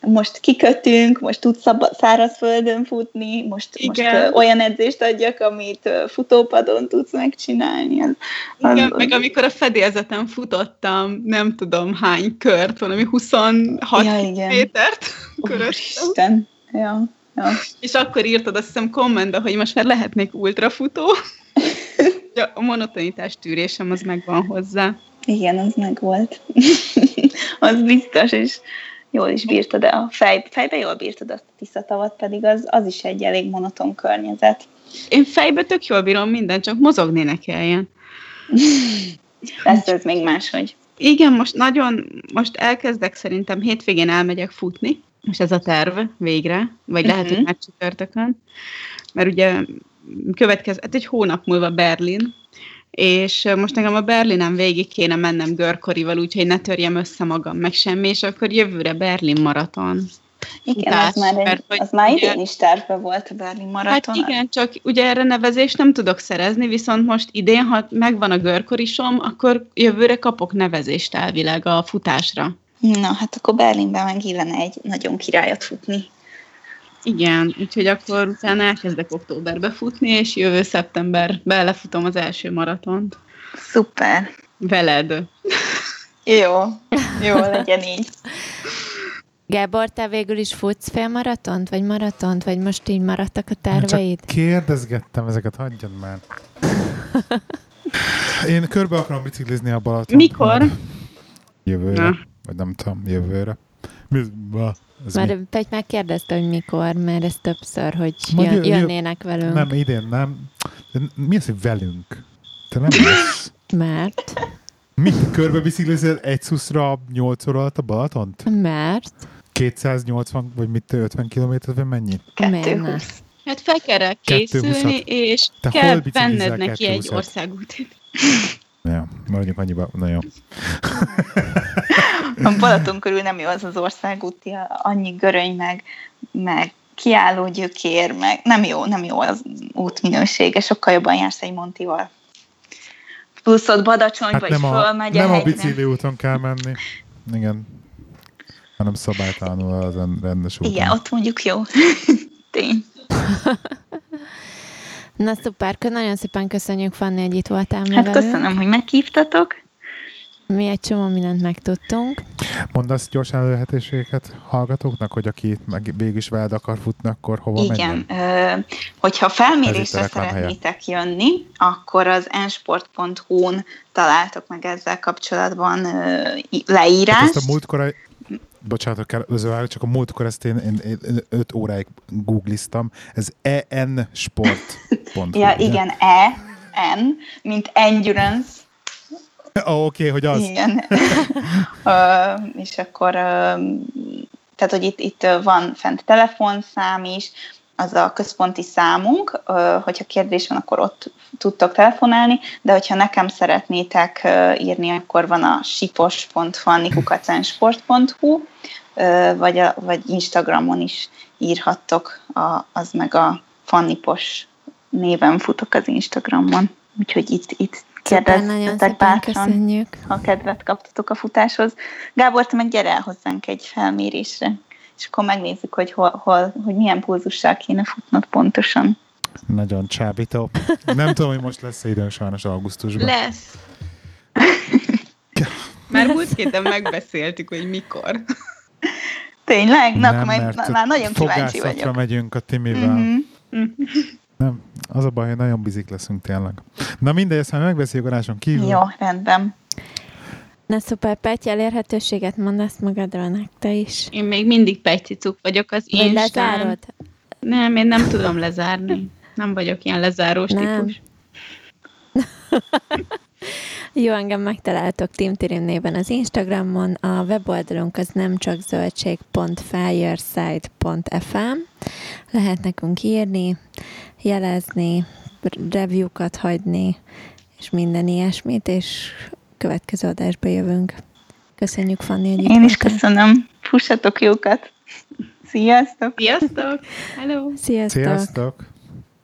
S4: most kikötünk, most tudsz szárazföldön futni, most, most uh, olyan edzést adjak, amit futópadon tudsz megcsinálni. Az,
S1: az, Igen, az, meg amikor a fedélzeten futottam, nem tudom hány kört, valami 26 ja, métert
S4: köröztem. Ja, ja.
S1: És akkor írtad azt hiszem kommentbe, hogy most már lehetnék ultrafutó. [LAUGHS] a monotonitás tűrésem az megvan hozzá.
S4: Igen, az meg volt. [LAUGHS] az biztos, és jól is bírtad, a fej, fejbe jól bírtad a tiszatavat, pedig az, az is egy elég monoton környezet.
S1: Én fejbe tök jól bírom minden, csak mozogni ne kelljen. [LAUGHS]
S4: Lesz ez még máshogy.
S1: Igen, most nagyon, most elkezdek szerintem, hétvégén elmegyek futni, és ez a terv végre, vagy lehet, uh-huh. hogy már csütörtökön, mert ugye következő, hát egy hónap múlva Berlin, és most nekem a Berlinen végig kéne mennem görkorival, úgyhogy ne törjem össze magam, meg semmi, és akkor jövőre Berlin maraton.
S4: Igen, Utás, az már, egy, mert, az már idén is terve volt a Berlin maraton.
S1: Hát igen, csak ugye erre nevezést nem tudok szerezni, viszont most idén, ha megvan a görkorisom, akkor jövőre kapok nevezést elvileg a futásra.
S4: Na, hát akkor Berlinben meg illene egy nagyon királyot futni.
S1: Igen, úgyhogy akkor utána elkezdek októberbe futni, és jövő szeptemberben lefutom az első maratont.
S4: Szuper.
S1: Veled.
S4: Jó, jó, legyen így.
S3: Gábor, te végül is futsz maratont, vagy maratont, vagy most így maradtak a terveid?
S2: Csak kérdezgettem ezeket, hagyjad már. Én körbe akarom biciklizni a Balaton.
S1: Mikor?
S2: Jövőre, Na. vagy nem tudom, jövőre. Mi,
S3: ez Már mi? Pegy megkérdezte, hogy mikor, mert ez többször, hogy Majd jön, jönnének velünk.
S2: Nem, idén nem. De mi az, hogy velünk? Te nem lesz.
S3: Mert?
S2: Mit? Körbe biciklizel egy szuszra 8 óra alatt a Balatont?
S3: Mert?
S2: 280 vagy mit 50 kilométer, vagy mennyi?
S3: Miért
S1: Hát fel kell készülni, és Te kell venned neki egy országútit.
S2: Ja, maradjunk annyiba. Na jó. [LAUGHS]
S4: a Balaton körül nem jó az az országúti, annyi göröny, meg, meg kiálló gyökér, meg nem jó, nem jó az útminősége, sokkal jobban jársz egy Montival. Plusz ott Badacsony, hát vagy nem a, fölmegy
S2: Nem a, a bicikli úton kell menni. Igen. Hanem szabálytalanul az rendes úton.
S4: Igen, ott mondjuk jó. [LAUGHS] Tény.
S3: Na szuper, nagyon szépen köszönjük, Fanni, hogy itt voltál
S4: Hát velünk. köszönöm, hogy meghívtatok.
S3: Mi egy csomó mindent megtudtunk.
S2: Mondasz gyorsan lehetőségeket hallgatóknak, hogy aki meg végig is veled akar futni, akkor hova
S4: Igen, ö, hogyha felmérésre szeretnétek helye. jönni, akkor az ensport.hu-n találtok meg ezzel kapcsolatban ö, leírás. Hát
S2: ezt a múltkor bocsánat, kell özövállni, csak a múltkor ezt én, én, én öt óráig googliztam. Ez en sport.
S4: ja, igen, E, N, mint endurance.
S2: Oh, Oké, okay, hogy az.
S4: Igen. [LAUGHS] uh, és akkor, uh, tehát, hogy itt, itt van fent telefonszám is, az a központi számunk, hogyha kérdés van, akkor ott tudtok telefonálni, de hogyha nekem szeretnétek írni, akkor van a sipos.fannikukacensport.hu, vagy, a, vagy Instagramon is írhattok, a, az meg a Fannipos néven futok az Instagramon. Úgyhogy itt, itt kérdeztetek bátran, ha kedvet kaptatok a futáshoz. Gábor, te meg gyere el hozzánk egy felmérésre és akkor megnézzük, hogy, hol, hol, hogy milyen pulzussal kéne futnod pontosan.
S2: Nagyon csábító. Nem tudom, hogy most lesz időn sajnos augusztusban.
S1: Lesz. [LAUGHS] Már múlt héten megbeszéltük, hogy mikor.
S4: Tényleg? Na, Nem, majd, na, már nagyon kíváncsi vagyok.
S2: megyünk a Timivel. Mm-hmm. Nem, az a baj, hogy nagyon bizik leszünk tényleg. Na mindegy, ezt már megbeszéljük a kívül.
S4: Jó, rendben.
S3: Na szuper, Petty, elérhetőséget mondasz magadra nekte is.
S1: Én még mindig Petty vagyok az Vagy lezárod? Nem, én nem tudom lezárni. Nem vagyok ilyen lezárós nem. típus. [LAUGHS]
S3: Jó, engem megtaláltok Tim Tirim néven az Instagramon, a weboldalunk az nem csak zöldség.fireside.fm lehet nekünk írni, jelezni, review-kat hagyni, és minden ilyesmit, és következő adásba jövünk. Köszönjük, Fanni, hogy
S4: Én is köszönöm. Fussatok jókat! [LAUGHS] Sziasztok!
S1: Sziasztok! Hello!
S3: Sziasztok!
S2: Sziasztok!